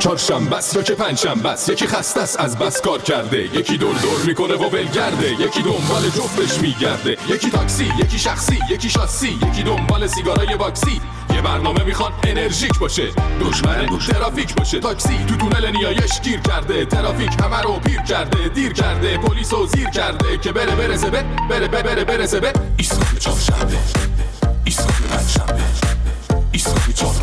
چهارشنبه است یا که پنجشنبه است یکی خسته است از بس کار کرده. یکی دور دور می‌کنه و ولگرده یکی دنبال جفتش میگرده. یکی تاکسی یکی شخصی یکی شاسی یکی دنبال سیگارای باکسی. یه برنامه می‌خوان انرژیک باشه. دشمن ترافیک باشه. تاکسی تو تونل نیایش گیر کرده. ترافیک همه رو پیر کرده دیر کرده. پلیس و زیر کرده که بره برسه به بره بره بره برسه به ایستگاه چهارشنبه. ایستگاه پنجشنبه. ایستگاه چهار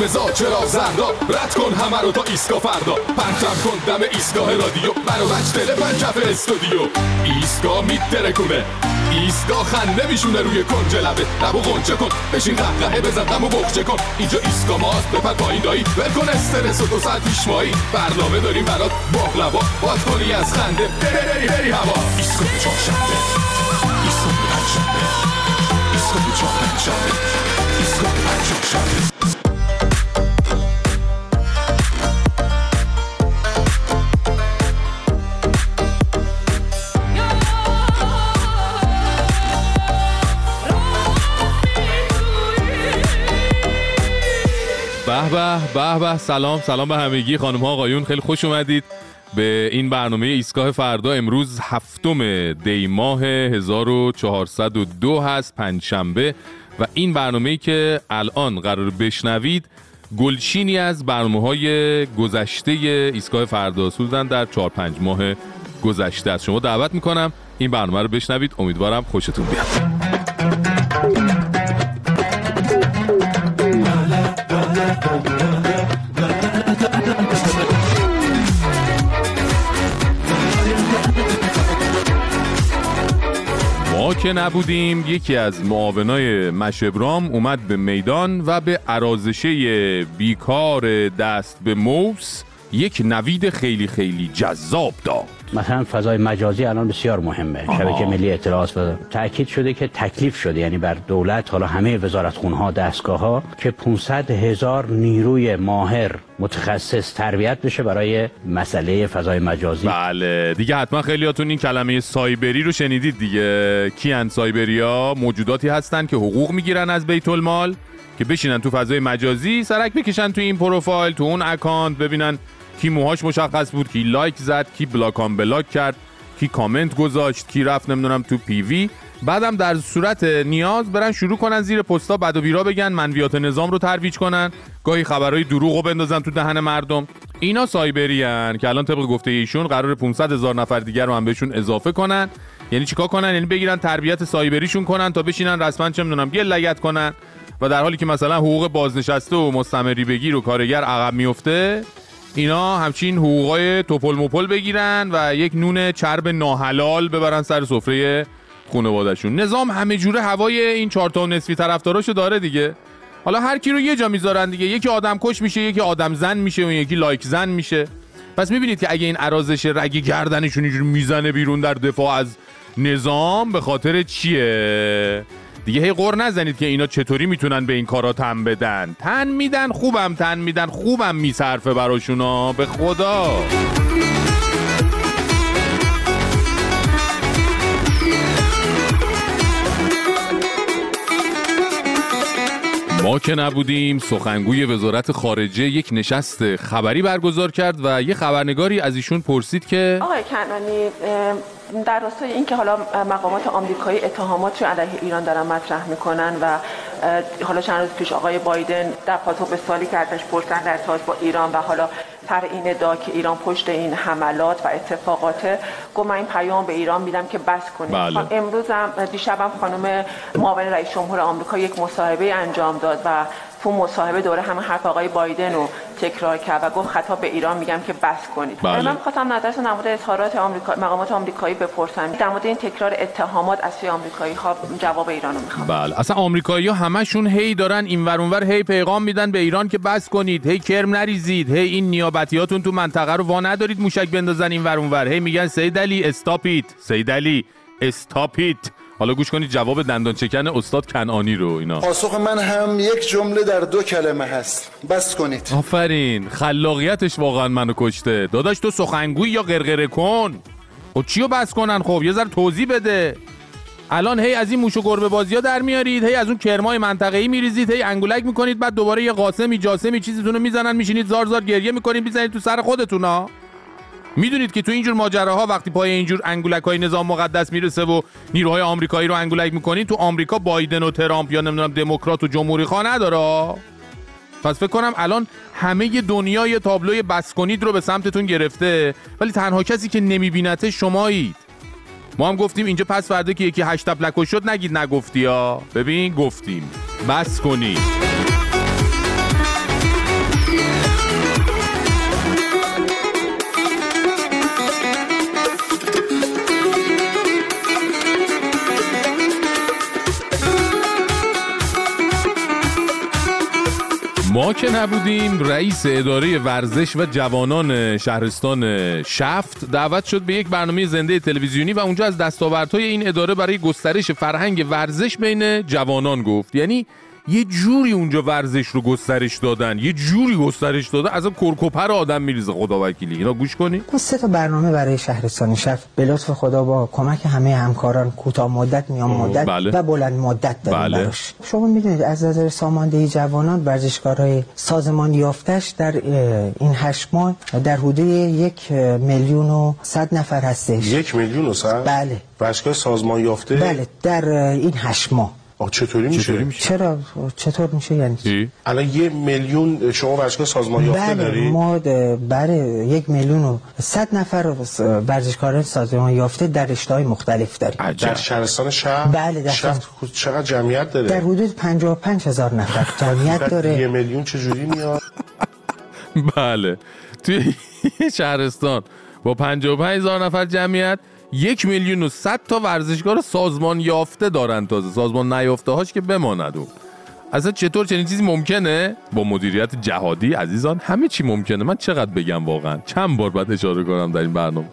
قرمزا چرا زردا رد کن همه رو تا ایسکا فردا. پرتم کن دم ایستگاه رادیو. منو بچ دل پنجف استودیو. ایسکا میترکونه ایستگاه خنده میشونه روی کنج لبه. لبو غنچه کن. بشین قهقهه بزن غمو بخچه کن. اینجا ایسکا ماست بپر پایین دایی. ول کن استرس و دو ساعت پیش مایی. برنامه داریم برات باقلبا باد کنی از خنده. بری بری بری هوا. ایسکا چهارشنبه ایسکا پنجشنبه ایسکا چهار پنجشنبه ایسکا پنج به به سلام سلام به همگی خانم ها آقایون. خیلی خوش اومدید به این برنامه ایستگاه فردا. امروز هفتم دی ماه 1402 هست پنجشنبه. و این برنامه ای که الان قرار بشنوید گلچینی از برنامه های گذشته ایستگاه فردا. سوزن در 4 5 ماه گذشته است. شما دعوت می‌کنم این برنامه رو بشنوید. امیدوارم خوشتون بیاد. که نبودیم یکی از معاونای مشبرام اومد به میدان و به عرازشه بیکار دست به موس یک نوید خیلی خیلی جذاب داد. مثلا فضای مجازی الان بسیار مهمه. شبکه ملی اطلاعات و تاکید شده که تکلیف شده. یعنی بر دولت حالا همه وزارتخونه ها دستگاه ها که 500 هزار نیروی ماهر متخصص تربیت بشه برای مسئله فضای مجازی. بله. دیگه حتما خیلیاتون این کلمه سایبری رو شنیدید دیگه. کیان سایبری ها موجوداتی هستن که حقوق می‌گیرن از بیت المال که بشینن تو فضای مجازی سرک بکشن تو این پروفایل تو اون account ببینن کی موهاش مشخص بود کی like زد کی block unblock کرد کی کامنت گذاشت کی رفت نمی‌دونم تو PV. بعدم در صورت نیاز برن شروع کنن زیر پستا بد و بیراه بگن منویات نظام رو ترویج کنن گاهی خبرهای دروغ رو بندازن تو دهن مردم. اینا سایبری هن که الان طبق گفته ایشون قرار 500 هزار نفر دیگر رو هم بهشون اضافه کنن. یعنی چیکار کنن؟ یعنی بگیرن تربیت سایبریشون کنن تا بشینن رسما چه می‌دونم گل لگت کنن. و در حالی که مثلا حقوق بازنشسته و مستمری بگیر و کارگر عقب میفته اینا همچین حقوقای توپل مپل بگیرن و یک نون چرب ناحلال ببرن سر سفره خانوادهشون. نظام همه جوره هوای این چهار تا نصفی طرفداراشو داره دیگه. حالا هر کی رو یه جا می‌ذارن دیگه یکی آدم کش میشه یکی آدم زن میشه و یکی لایک زن میشه. پس می‌بینید که اگه این عرازش رگ گردنشون اینجوری می‌زنه بیرون در دفاع از نظام به خاطر چیه؟ دیگه هی قور نزنید که اینا چطوری می‌تونن به این کارا تن بدن. تن میدن خوبم تن میدن خوبم میصرفه براشونا به خدا. که نبودیم سخنگوی وزارت خارجه یک نشست خبری برگزار کرد و یه خبرنگاری از ایشون پرسید که آقای کنانی در راستای اینکه حالا مقامات آمریکایی اتهامات رو علیه ایران دارن مطرح می‌کنن و حالا چند روز پیش آقای بایدن در پاسخ به سوالی که ازش پرسن در با ایران و حالا سر این ادعا که ایران پشت این حملات و اتفاقات گفت من این پیام به ایران میدم که بس کنید بله. امروز هم دیشبم خانم معاون رئیس جمهور آمریکا یک مصاحبه انجام داد و تو مصاحبه دوره همه حرف آقای بایدن رو تکرار کرد و گفت خطاب به ایران میگم که بس کنید. بله. من خواستم نظرتون در مورد اظهارات آمریکا مقامات آمریکایی بپرسم. در مورد این تکرار اتهامات از سوی آمریکایی ها جواب ایران رو می‌خوام. بله. اصلا آمریکایی ها همشون هی دارن این ور اونور هی پیغام میدن به ایران که بس کنید. هی کرم نریزید. هی این نیابتیاتون تو منطقه رو وا ندارید موشک بندازن این ور اونور. هی میگن سید علی استاپیت سید علی استاپیت حالا گوش کنید جواب دندان چکن استاد کنعانی رو اینا. پاسخ من هم یک جمله در دو کلمه هست. بس کنید. آفرین. خلاقیتش واقعا منو کشته. داداش تو سخنگوی یا قرقره کن؟ خب چیو بس کنن؟ خب یه ذره توضیح بده. الان هی از این موش و گربه بازی ها در میارید هی از اون کرمای منطقه‌ای میریزید هی انگولک می‌کنید بعد دوباره یه قاسمی جاسمی چیزیتون رو می‌زنن میشینید زار زار گریه می‌کنید می‌زنید تو سر خودتونا می‌دونید که تو اینجور ماجراها وقتی پای اینجور انگولک های نظام مقدس می‌رسه و نیروهای آمریکایی رو انگولک می‌کنید تو آمریکا بایدن و ترامپ یا نمی‌دونم دموکرات و جمهوری خواه نداره؟ پس فکر کنم الان همه دنیای تابلوی بس کنید رو به سمتتون گرفته ولی تنها کسی که نمیبینته شمایید. ما هم گفتیم اینجا پس فردا که یکی هشت شد نگید نگفتی ها. ببین گفتیم. بس کنید ما که نبودیم رئیس اداره ورزش و جوانان شهرستان شفت دعوت شد به یک برنامه زنده تلویزیونی و اونجا از دستاوردهای این اداره برای گسترش فرهنگ ورزش بین جوانان گفت. یعنی یه جوری اونجا ورزش رو گسترش دادن یه جوری گسترش دادن از کرکوپر آدم میریزه خدا وکیلی اینا گوش کنی ما سه تا برنامه برای شهرستان شفت به لطف خدا با کمک همه همکاران کوتاه مدت میان مدت بله. و بلند مدت داریم بله. براش شما می‌دونید از نظر ساماندهی جوانان ورزشکارهای سازمان یافتش در این هشت ماه در حدود یک میلیون و صد نفر هستش یک میلیون و صد؟ بله. باشگاه سازمان یافته؟ بله در این هشت ماه آه چطوری میشه؟ چطوری میشه؟ چرا چطور میشه یعنی چی؟ الان یه میلیون شما باشگاه سازمان یافته بله داری؟ ما د- بله یک میلیون و صد نفر ورزشکاران سازمان یافته در رشته‌های مختلف داریم در شهرستان شهر؟ بله، در شهر چقدر جمعیت داره؟ در حدود 55 هزار نفر جمعیت داره یه میلیون چجوری میاد؟ بله توی شهرستان با 55 هزار نفر جمعیت یک میلیون و صد تا ورزشکار سازمان یافته دارن تازه. سازمان نیافته هاش که بماند اون اصلا چطور چنین چیزی ممکنه؟ با مدیریت جهادی عزیزان همه چی ممکنه. من چقدر بگم واقعا؟ چند بار باید اشاره کنم در این برنامه.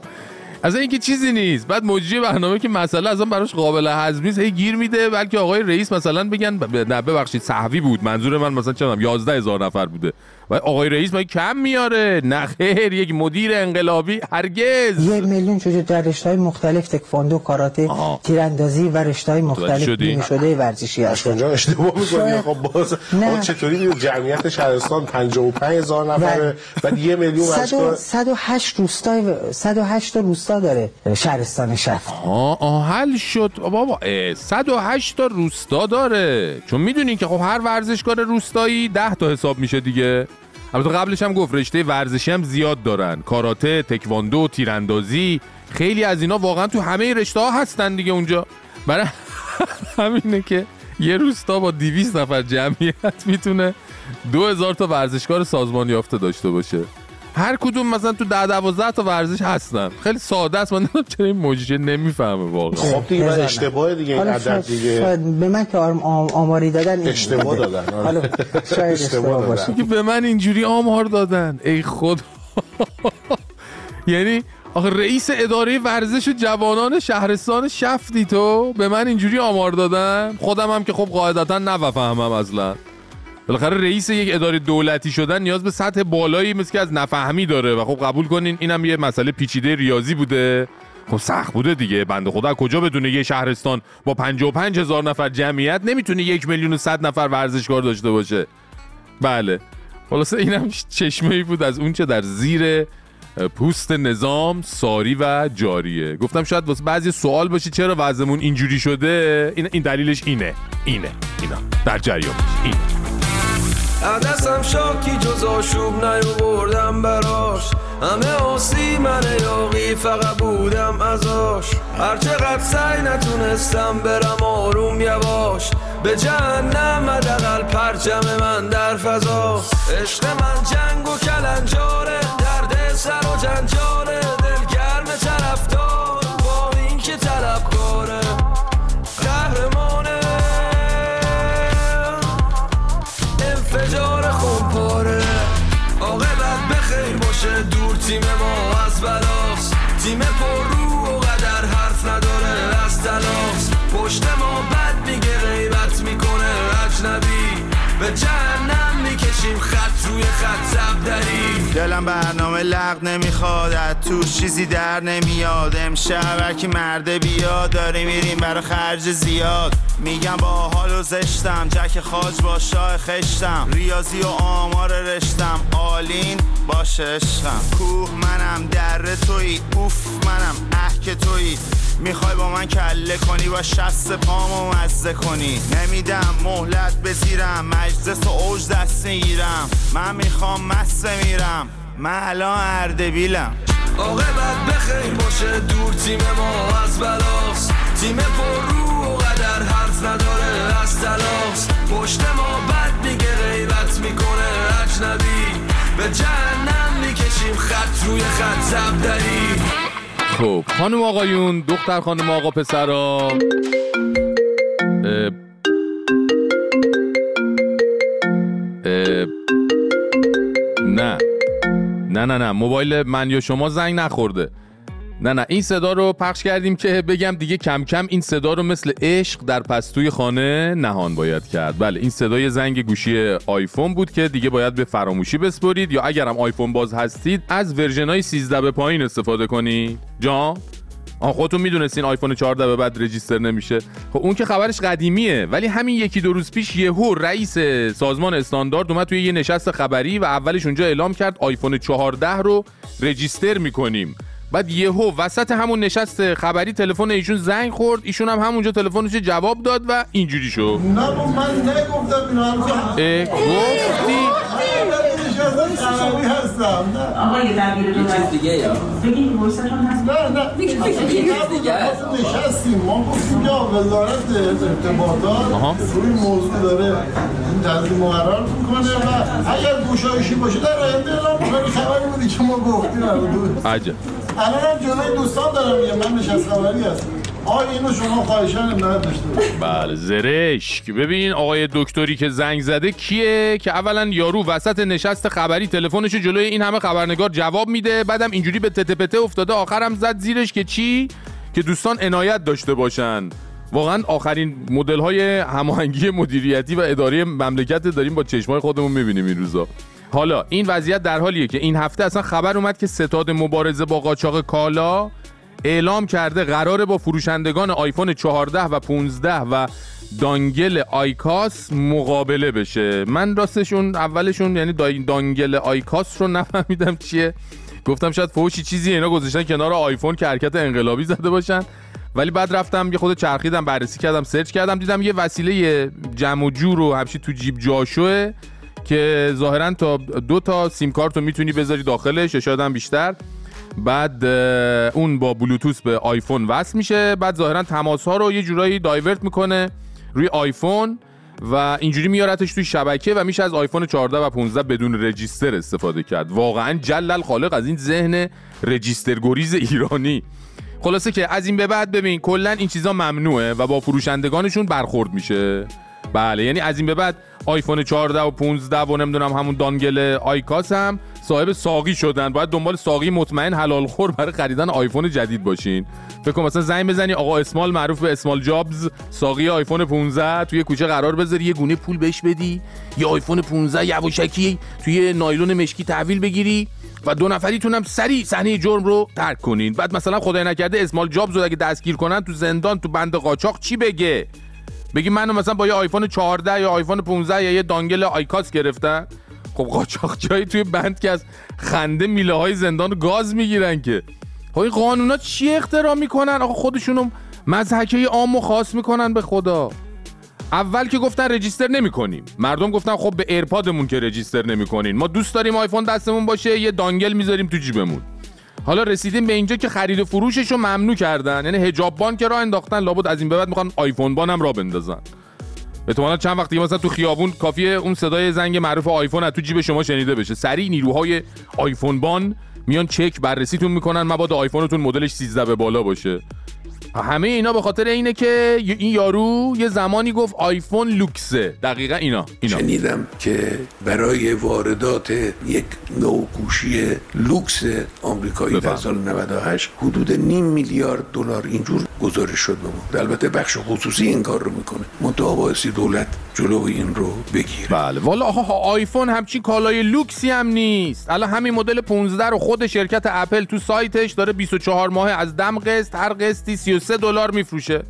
از اینکه چیزی نیست. بعد مجری برنامه که مسئله اصلا براش قابل هضم نیست. هی گیر میده. بلکه آقای رئیس مثلا بگن نه ببخشید صحوی بود. منظور من مثلا چه 11 هزار نفر بوده. و آقای رئیس ما کم میاره نه خیر یک مدیر انقلابی هرگز یک میلیون چجور در رشته مختلف تکواندو کاراته. تیراندازی و رشته مختلف؟ بیمه شده ورزشی هستن جان اشتباه می‌کنی خب باز نه. آقا چطوری جمعیت شهرستان 55 هزار نفره. بعد یه میلیون صد و- ورزشکار 108 روستای 108 تا روستا داره شهرستان شفت آه آه حل شد بابا اه، 108 تا روستا داره چون می‌دونین که خب هر ورزشکار روستایی 10 تا حساب میشه دیگه البته قبلش هم گفت رشته ورزشی هم زیاد دارن. کاراته تکواندو تیراندازی خیلی از اینا واقعا تو همه رشته ها هستن دیگه اونجا. برای همینه که یه روستا با 200 نفر جمعیت می‌تونه 2000 تا ورزشکار سازمان یافته داشته باشه. هر کدوم مثلا تو ده دوازده تا ورزش هستن. خیلی ساده است. من نمی‌دونم چرا این موجه نمی‌فهمه واقعا. خب دیگه بزنم. اشتباه دیگه این عدد دیگه. شاید به من که آماری دادن اشتباه. دادن، آره. حالا شاید اشتباه. باشه. که به من اینجوری آمار دادن. ای خدا. یعنی آخه رئیس اداره ورزش جوانان شهرستان شفتی تو به من اینجوری آمار دادن؟ خودم هم که خب قاعدتا نفهمم اصلا. بالاخره رئیس یک اداره دولتی شدن نیاز به سطح بالایی مثل که از نفهمی داره و خب قبول کنین اینم یه مسئله پیچیده ریاضی بوده. خب سخت بوده دیگه. بنده خدا کجا بدونه یه شهرستان با 55 هزار نفر جمعیت نمی‌تونه یک میلیون و صد نفر ورزشکار داشته باشه؟ بله. خلاصه اینم چشمه ای بود از اونچه در زیر پوست نظام ساری و جاریه. گفتم شاید واسه بعضی سوال باشه چرا وضعمون اینجوری شده؟ این, این دلیلش اینه. اینه. اینا. در جریان. باش. دستم شاکی جز آشوب نیاوردم براش. همه آسی من یاقی فقط بودم ازاش. هرچقدر سعی نتونستم برم آروم یواش. به جهنم حداقل پرچم من در فضا. عشق من جنگ و کلنجاره درد سر و جنجاله. دلم برنامه لغ نمی‌خواد توش چیزی در نمیاد. امشب هرکی مرده بیاد داری میریم برا خرج زیاد. میگم با حال و زشتم جک خاج با شاه خشتم. ریاضی و آمار رشتم آلین باشه عشقم کوه منم در توی اوف منم اه که توی. می‌خوای با من کله کنی با شست پامو مزه کنی. نمیدم مهلت بزیرم مجلس و اوج دست می‌گیرم. من می‌خوام مسته میرم. من الان اردبیلم. عاقبت بخیر باشه دور تیم ما از بلاس تیم پر رو و قدر حرف نداره از تلاس پشت ما بد میگه غیبت می‌کنه اجنبی. به جهنم می‌کشیم خط روی خط زبدری. خب خانم آقایون دختر خانم آقا پسرا. نه نه نه موبایل من یا شما زنگ نخورده. نه نه این صدا رو پخش کردیم که بگم دیگه کم کم این صدا رو مثل عشق در پستوی خانه نهان باید کرد. بله این صدای زنگ گوشی آیفون بود که دیگه باید به فراموشی بسپرید یا اگرم آیفون باز هستید از version های 13 به پایین استفاده کنید. جا آن خودتون می‌دونستین آیفون 14 به بعد register نمیشه. خب اون که خبرش قدیمیه ولی همین یکی دو روز پیش یهو رئیس سازمان استاندارد اومد توی یه نشست خبری و اولش اونجا اعلام کرد آیفون 14 رو رجیستر می‌کنیم. بعد یهو وسط همون نشست خبری تلفن ایشون زنگ خورد ایشون هم همونجا تلفنش جواب داد و اینجوری شد. نه با من نگفتم اینو هم گفتی خبری هستم نه. آقای دبیر چیز دیگه یا؟ فرصتون هست. نه نه. نشستیم. ما گفتیم که وزارت ارتباطات روی موضوع داره این تنظیم مقرر می‌کنه و اگر گوشایشی باشه در آینده اعلام می‌کنه. خبری بودی که ما گفتیم عجب. الان هم جلوی دوستان دارم میگم. من نشست خبری هستم. آیا اینو شما خواهشان باشید. بله زرشک. ببین آقای دکتری که زنگ زده کیه؟ که اولا یارو وسط نشست خبری تلفنش جلوی این همه خبرنگار جواب میده بعدم اینجوری به تته پته افتاده آخرم زد زیرش که چی؟ که دوستان عنایت داشته باشن. واقعا آخرین مدل های هماهنگی مدیریتی و اداری مملکت داریم با چشمای خودمون می‌بینیم این روزا. حالا این وضعیت در حالیه که این هفته اصلا خبر اومد که ستاد مبارزه با قاچاق کالا اعلام کرده قراره با فروشندگان آیفون 14 و 15 و دانگل آیکاس مقابله بشه. من راستشون اولشون یعنی دانگل آیکاس رو نفهمیدم چیه. گفتم شاید گوشی چیزی اینا گذاشتن کنار آیفون که حرکت انقلابی زده باشن. ولی بعد رفتم یه خورده چرخیدم بررسی کردم search کردم دیدم یه وسیله جمع و جور و همچی تو جیب جاشو که ظاهرا تا دو تا سیم کارت رو می‌تونی بذاری داخلش یا شاید هم بیشتر. بعد اون با بلوتوث به آیفون وصل میشه. بعد ظاهرا تماس ها رو یه جورایی divert می‌کنه روی آیفون و اینجوری میارتش توی شبکه و میشه از آیفون 14 و 15 بدون register استفاده کرد. واقعا جل‌الخالق از این ذهن رجیستر گریز ایرانی. خلاصه که از این به بعد ببین کلا این چیزا ممنوعه و با فروشندگانشون برخورد میشه. بله یعنی از این به بعد آیفون 14 و 15 و نمی‌دونم همون دانگل آیکاس هم صاحب ساقی شدن. باید دنبال ساقی مطمئن حلال خور برای خریدن آیفون جدید باشین. فکر مثلا زنگ بزنی آقا اسمال معروف به اسمال جابز. ساقی آیفون 15 توی کوچه قرار بذاری یه گونه پول بهش بدی. یه آیفون 15 یواشکی توی نایلون مشکی تحویل بگیری و دو نفریتون هم سریع صحنه جرم رو ترک کنین. بعد مثلا خدای نکرده اسمال جابز رو اگه دستگیر کنن تو زندان تو بند قاچاق چی بگه؟ بگی منو مثلا با یه آیفون 14 یا آیفون 15 یا یه دانگل آیکاس گرفتن. خب قاچاق جایی توی بند که از خنده میله های زندان گاز می‌گیرن که. خب این قانونا چی اختراع می‌کنن؟ آقا خودشونو مزحکه عام و خاص می‌کنن به خدا. اول که گفتن register نمی‌کنیم. مردم گفتن خب به ایرپادمون که register نمی‌کنین. ما دوست داریم آیفون دستمون باشه یه dongle می‌ذاریم تو جیبمون. حالا رسیدیم به اینجا که خرید و فروشش رو ممنوع کردن. یعنی حجاب بان که راه انداختن لابد از این به بعد می‌خوان آیفون بان هم راه بندازن. احتمالاً چند وقت دیگه مثلا تو خیابون کافیه اون صدای زنگ معروف آیفون از تو جیب شما شنیده بشه. سریع نیروهای آیفون بان میان چک بررسیتون می‌کنن. مبادا آیفونتون مدلش 13 به بالا باشه. همه اینا به خاطر اینه که این یارو یه زمانی گفت آیفون لوکسه. دقیقا اینا اینا. شنیدم که برای واردات یک نوع گوشی لوکس آمریکایی در. سال 98 حدود نیم میلیارد دلار اینجور گزارش شد به ما. البته بخش خصوصی این کار رو می‌کنه. منتها بایستی دولت جلو این رو بگیره. بله. والا آها آیفون همچین کالای لوکسی هم نیست. الان همین مدل 15 رو خود شرکت اپل تو سایتش داره 24 ماه از دم قسط هر قسطی 33 دلار میفروشه.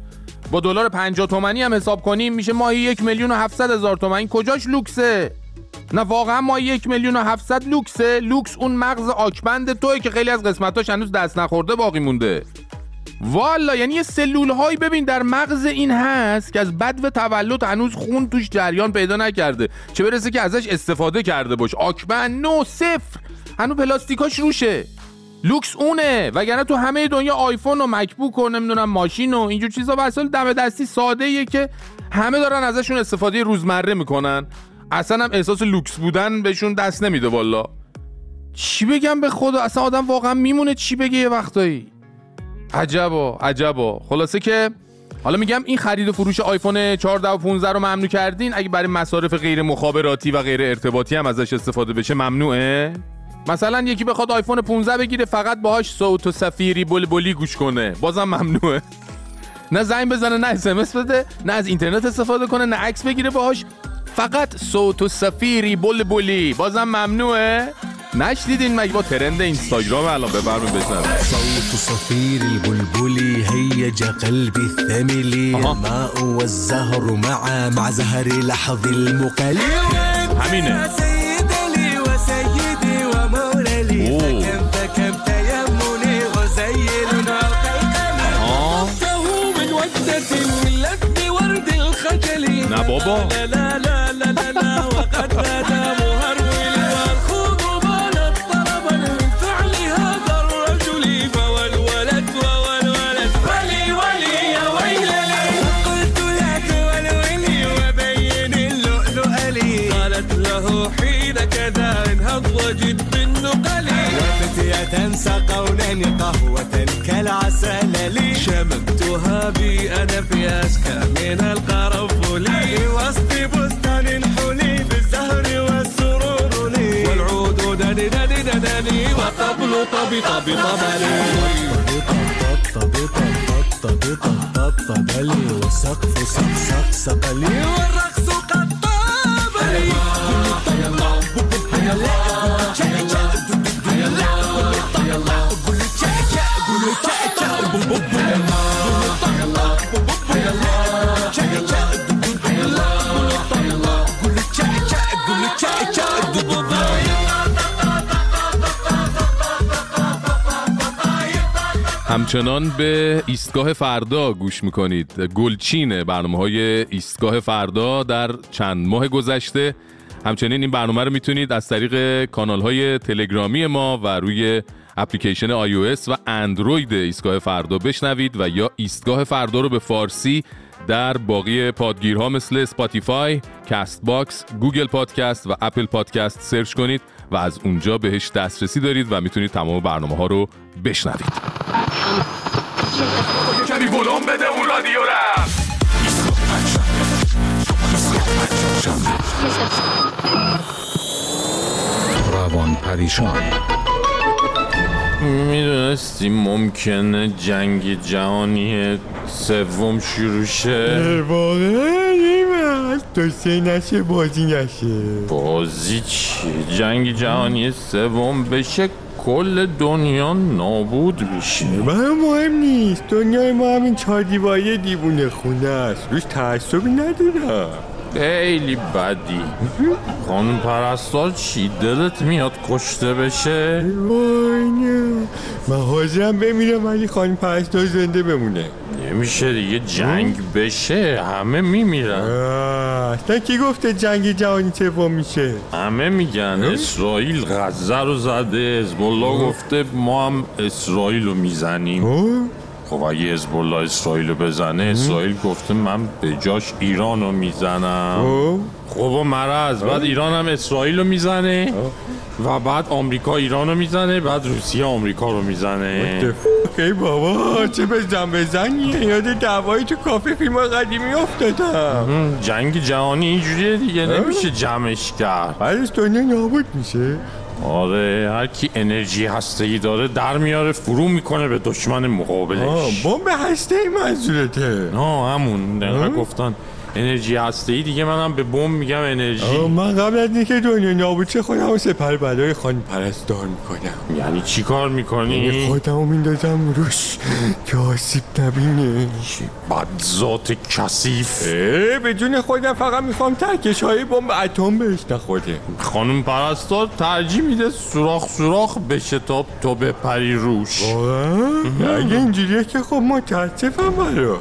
با دلار 50 تومانی هم حساب کنیم میشه ماهی یک میلیون و 700 هزار تومن. این کجاش لوکسه؟ نه واقعا ما یک میلیون و 700 لوکسه. لوکس اون مغز آکبند توئه که خیلی از قسمتاش هنوز دست نخورده باقی مونده. والا یعنی یه سلول هایی ببین در مغز این هست که از بدو تولد هنوز خون توش جریان پیدا نکرده. چه برسه که ازش استفاده کرده باش. آکبند نو صفر. هنوز پلاستیکاش روشه. لوکس اونه. وگرنه تو همه دنیا آیفون و مکبوک و نمی‌دونم ماشین و اینجور چیزا وسایل دم دستی ساده ایه که همه دارن ازشون استفاده روزمره می‌کنن. اصلا هم احساس لوکس بودن بهشون دست نمیده والا. چی بگم به خدا؟ اصلا آدم واقعا میمونه چی بگه یه وقتایی. عجبا عجبا. خلاصه که حالا میگم این خرید و فروش آیفون 14 و 15 رو ممنوع کردین. اگه برای مصارف غیر مخابراتی و غیر ارتباطی هم ازش استفاده بشه ممنوعه. مثلا یکی بخواد آیفون 15 بگیره فقط باهاش صوت و سفیری بلبلی گوش کنه. بازم ممنوعه. نه زنگ بزنه نه اسمس بده نه از اینترنت استفاده کنه نه عکس بگیره باهاش. فقط صوت و سفیری بلبلی. بازم ممنوعه. نشدیدین مگه با ترند اینستاگرام الان؟ بفرمایید بشنوید صوت صفير البلبل هيج قلبي الثمل الماء والزهر مع مع زهر لحظ المقل همینه. بابا. لا لا لا لا لا وقد تنسى قولين قهوة كالعسل لي. شممتها بأنفياس من القرنفل في وسط بستان حلي بالزهر والسرور لي. والعود دني دني دني وطبل طبي طبي طبلي طب طب طب طب والسقف صقصق صقلي والرقص قد طاب لي. حيا الله يا الله يا الله. همچنان به ایستگاه فردا گوش می‌کنید. گلچین برنامه های ایستگاه فردا در چند ماه گذشته. همچنین این برنامه رو می‌تونید از طریق کانال های تلگرامی ما و روی اپلیکیشن iOS و اندروید ایستگاه فردا بشنوید و یا ایستگاه فردا رو به فارسی در باقی پادگیرها مثل Spotify، Castbox، Google Podcast و Apple Podcast search کنید و از اونجا بهش دسترسی دارید و می‌تونید تمام برنامه ها رو بشنوید. روان پریشان. می‌دونستی ممکنه جنگ جهانی سوم شروع شه؟ واقعا سه نشه بازی نشه. بازی چی؟ جنگ جهانی سوم بشه کل دنیا نابود میشه. من مهم نیست. دنیای ما همین چهار دیواری دیوونه خونه است. روش تعصبی ندارم. خیلی بدی. خانم پرستار چی؟ دلت میاد کشته بشه؟ وای نه. من حاضرم بمیرم ولی خانم پرستار زنده بمونه. نمیشه دیگه جنگ بشه. همه میمیرن. اصلا کی گفته جنگ جهانی سوم میشه؟ همه میگن اسرائیل غزه رو زده. حزب گفته ما هم اسرائیل رو می‌زنیم. خب اگه حزب اسرائیل رو بزنه اسرائیل گفته من به جاش ایران رو می‌زنم. خب. و مرض. بعد ایران هم اسرائیل رو می‌زنه و بعد آمریکا ایران رو می‌زنه بعد روسیه آمریکا رو می‌زنه. ای بابا چه به زن بزنیه یاد دعوایی تو کافه فیلم قدیمی افتادم. جنگ جهانی اینجوریه دیگه نمیشه جمعش کرد. بعدش دنیا نابود میشه. آره هر کی انرژی هسته‌ای داره در میاره فرو می‌کنه به دشمن آه، مقابلش بمب هسته ای منظورته. آه همون دقیقا آه. گفتن. انرژی هسته‌ای. دیگه منم به بمب میگم انرژی. من قبل از اینکه دنیا نابود شه خودم رو سپر بلای خان پرستار می‌کنم. یعنی چی کار می‌کنی؟ یعنی خودم رو میندازم روش که آسیب نبینه. بد ذات کثیف. اه، به جون خودم فقط می‌خوام ترکش های بمب اتم بهش نخوره. خانم پرستار ترجیح میده سوراخ سوراخ بشه تا تو بپری روش. اگه اینجوریه که خب متاسفم برا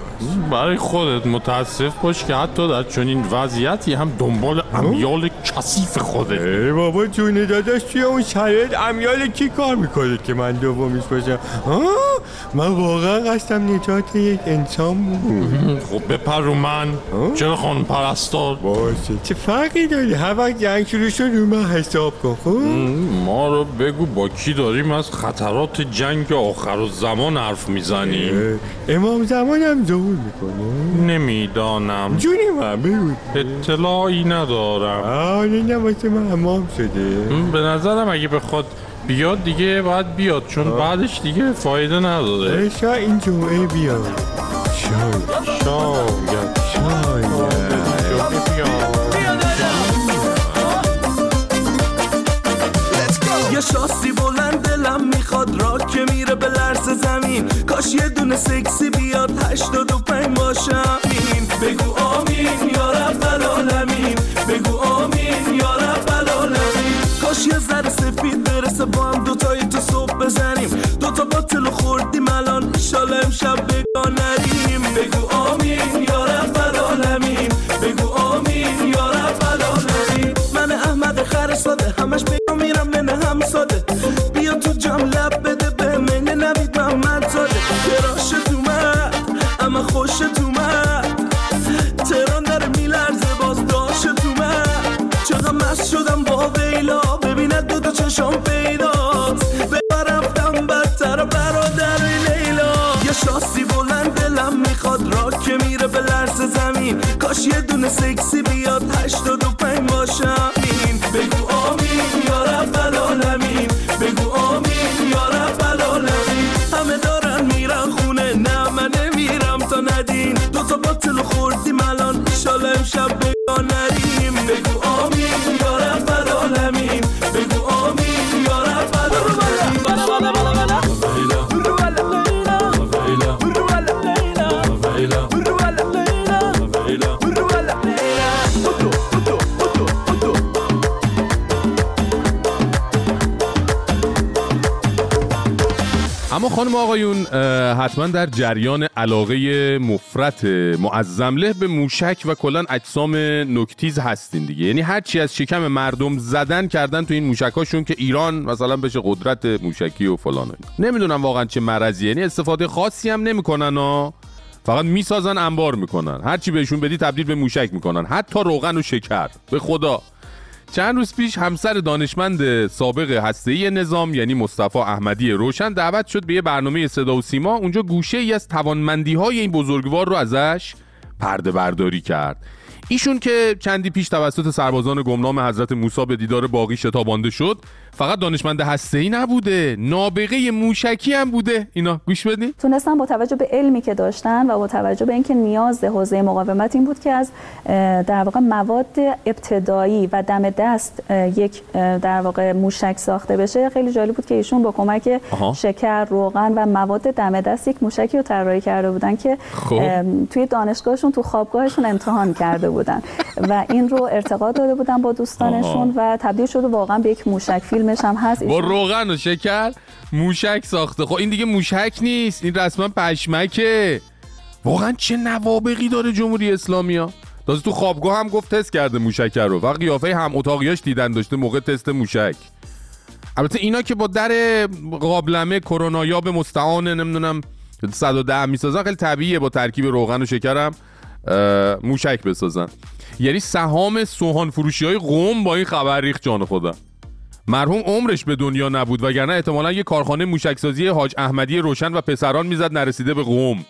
برای خودت متاسف باش که حتی در چنین وضعیتی هم دنبال امیال کثیف خوده. ای بابا جون داداش توی اون شرایط امیال کی کار می‌کنه که من دومیش باشم؟ من واقعا قصدم نجات یک انسان بود. خب بپر رو من چرا خانم پرستار؟ باشه. چه فرقی داری هر وقت جنگ شروع شد رو من حساب کن خب؟ ما رو بگو با کی داریم از خطرات جنگ آخر و زمان حرف می‌زنیم. امام زمان هم ظهور می‌کنه. نمی‌دانم. جونی من؟ بگو. اطلاعی ندارم. آه نه واسه من امام شده. به نظرم اگه بخواد بیاد دیگه باید بیاد چون بعدش دیگه فایده نداره. شاید این جمعه بیاد. شاید. شاید. یه شاسی بلند دلم می‌خواد را که میره به لرز زمین. کاش یه دونه سکسی بیاد هشتاد و پنج باشم. سفید برسه با هم دوتایی تو صبح بزنیم. دوتا باطل خوردیم الان ایشالا امشب بگاه نریم. بگو آمین رب العالمین. بگو آمین رب العالمین. من احمد خر ساده همش بگم میرم نه هم ساده. بیا تو جام لب بده به من نوید محمد زاده گراش اومد اما خوش اومد تهران داره میلرزه باز داشت اومد چقدر مست شدم با ویلا. دو چشم پیداست ببر رفتم بدتر برادر لیلا. یه شاسی بلند دلم می‌خواد را که میره به لرز زمین. کاش یه دونه سکسی بیاد هشتاد و پنج باشم. بگو آمین یا رب العالمین. بگو آمین یا رب العالمین. همه دارن میرن خونه نه من نمیرم تا ندین. دو تا باطل خوردیم الان ایشالا امشب خانم آقایون حتما در جریان علاقه مفرت معظمله به موشک و کلا اجسام نکتیز هستین دیگه. یعنی هر چی از شکم مردم زدن کردن تو این موشکاشون که ایران مثلا بشه قدرت موشکی و فلان. نمی‌دونم واقعا چه مرضی یعنی استفاده خاصی هم نمی‌کنن ها. فقط می‌سازن انبار می‌کنن. هر چی بهشون بدی تبدیل به موشک می‌کنن. حتی روغن و شکر. به خدا. چند روز پیش همسر دانشمند سابق هسته‌ای نظام یعنی مصطفی احمدی روشن دعوت شد به یه برنامه صدا و سیما. اونجا گوشه ای از توانمندی های این بزرگوار رو ازش پرده برداری کرد. ایشون که چندی پیش توسط سربازان گمنام حضرت موسی به دیدار باقی شتابانده شد فقط دانشمند هسته‌ای نبوده نابغه موشکی هم بوده اینا گوش بدین تونستن با توجه به علمی که داشتن و با توجه به اینکه نیاز حوزه مقاومت این بود که از در واقع مواد ابتدایی و دم دست یک در واقع موشک ساخته بشه خیلی جالب بود که ایشون با کمک آها. شکر روغن و مواد دم دست یک موشکی رو طراحی کرده بودن که خب. ام، توی دانشگاهشون تو خوابگاهشون امتحان کرده بودن و این رو ارتقا داده بودن با دوستانشون و تبدیل شده واقعا به یک موشک فیلمش هم هست. با روغن و شکر موشک ساخته. خب این دیگه موشک نیست. این رسما پشمکه. واقعا چه نوابقی داره جمهوری اسلامی ها؟ تازه تو خوابگاه هم گفت تست کرده موشک رو. و قیافه هم اتاقیاش دیدن داشته موقع تست موشک. البته اینا که با در قابلمه کرونا به مستعان نمی‌دونم 110 می‌سازن خیلی طبیعیه با ترکیب روغن و شکرم. موشک بسازن. یعنی سهام سوهان فروشی های قوم با این خبر ریخت جان خودم مرحوم عمرش به دنیا نبود وگرنه احتمالا یه کارخانه موشکسازی حاج احمدی روشن و پسران می‌زد نرسیده به قوم.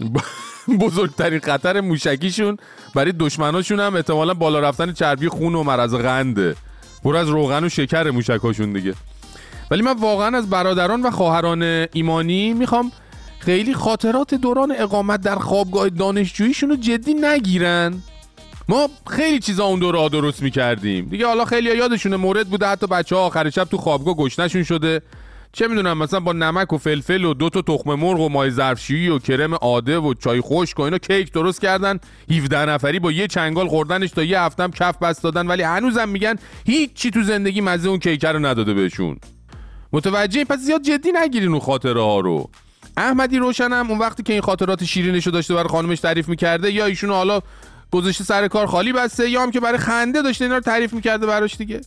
بزرگترین خطر موشکیشون برای دشمناشون هم احتمالا بالا رفتن چربی خون و مرض قنده پر از روغن و شکر موشکاشون دیگه. ولی من واقعا از برادران و خواهران ایمانی می‌خوام خیلی خاطرات دوران اقامت در خوابگاه دانشجوییشون رو جدی نگیرن. ما خیلی چیزا اون دوره درست می‌کردیم. دیگه حالا خیلی یادشونه مورد بوده حتی بچه ها آخر شب تو خوابگاه گشنشون شده. چه می‌دونم مثلا با نمک و فلفل و دو تا تخم مرغ و مای ظرفشویی و کرم عاده و چای خشک و اینا کیک درست کردن. 17 نفری با یه چنگال خوردنش تا یه هفتم کف بست دادن. ولی هنوزم میگن هیچ چی تو زندگی مزه اون کیک رو نداده بهشون. متوجه پس زیاد جدی نگیرین اون خاطره ها رو. احمدی روشنم اون وقتی که این خاطرات شیرینشو داشته برای خانمش تعریف می‌کرده یا ایشون حالا گذاشته سر کار خالی بسته یا هم که برای خنده داشته اینا رو تعریف می‌کرده براش دیگه.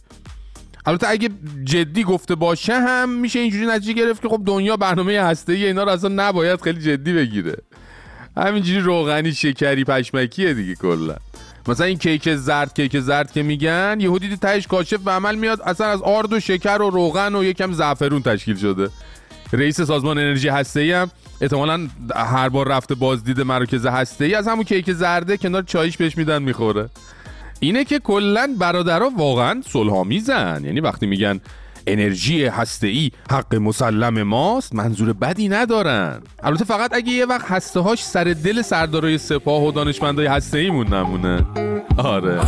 البته اگه جدی گفته باشه هم میشه اینجوری نتیجه گرفت که خب دنیا برنامه هسته ای اینا رو اصلا نباید خیلی جدی بگیره. همینجوری روغنی شکری پشمکیه دیگه کلا. مثلا این کیک زرد کیک زرد که میگن یهودی تهش کاشف به عمل میاد اصلا از آرد و شکر و روغن و یکم زعفرون تشکیل شده. رئیس سازمان انرژی هسته هم احتمالا هر بار رفته بازدید مراکز هسته ای از همون کیک زرده کنار چایش بهش میدن می‌خوره. اینه که کلا برادرها واقعا صلحآمیزن. یعنی وقتی میگن انرژی هسته حق مسلم ماست منظور بدی ندارن. البته فقط اگه یه وقت هسته هاش سر دل سردارای سپاه و دانشمندای هسته ایمون نمونه. آره.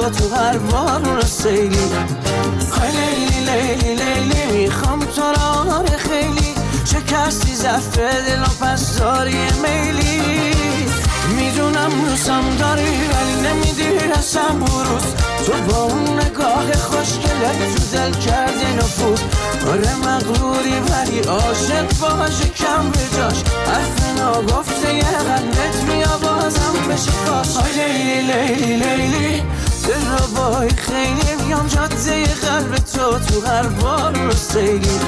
تو هر بار سیلی لیلی لیلی لیلی می‌خوام تو را آره خیلی. شکستی زفت دل و پس داری میلی. می‌دونم دوستم داری ولی نمیدی رسم بروز. تو با اون نگاه خوشگلت تو دل کردی نفوذ. آره مغروری ولی عاشق باشه کم به جاش. حرف ناگفته یه قلبت میا بازم بشه کاش لیلی لیلی لیلی دل رو بای خیلی میام جاده قلب تو تو هر بار رو سیلی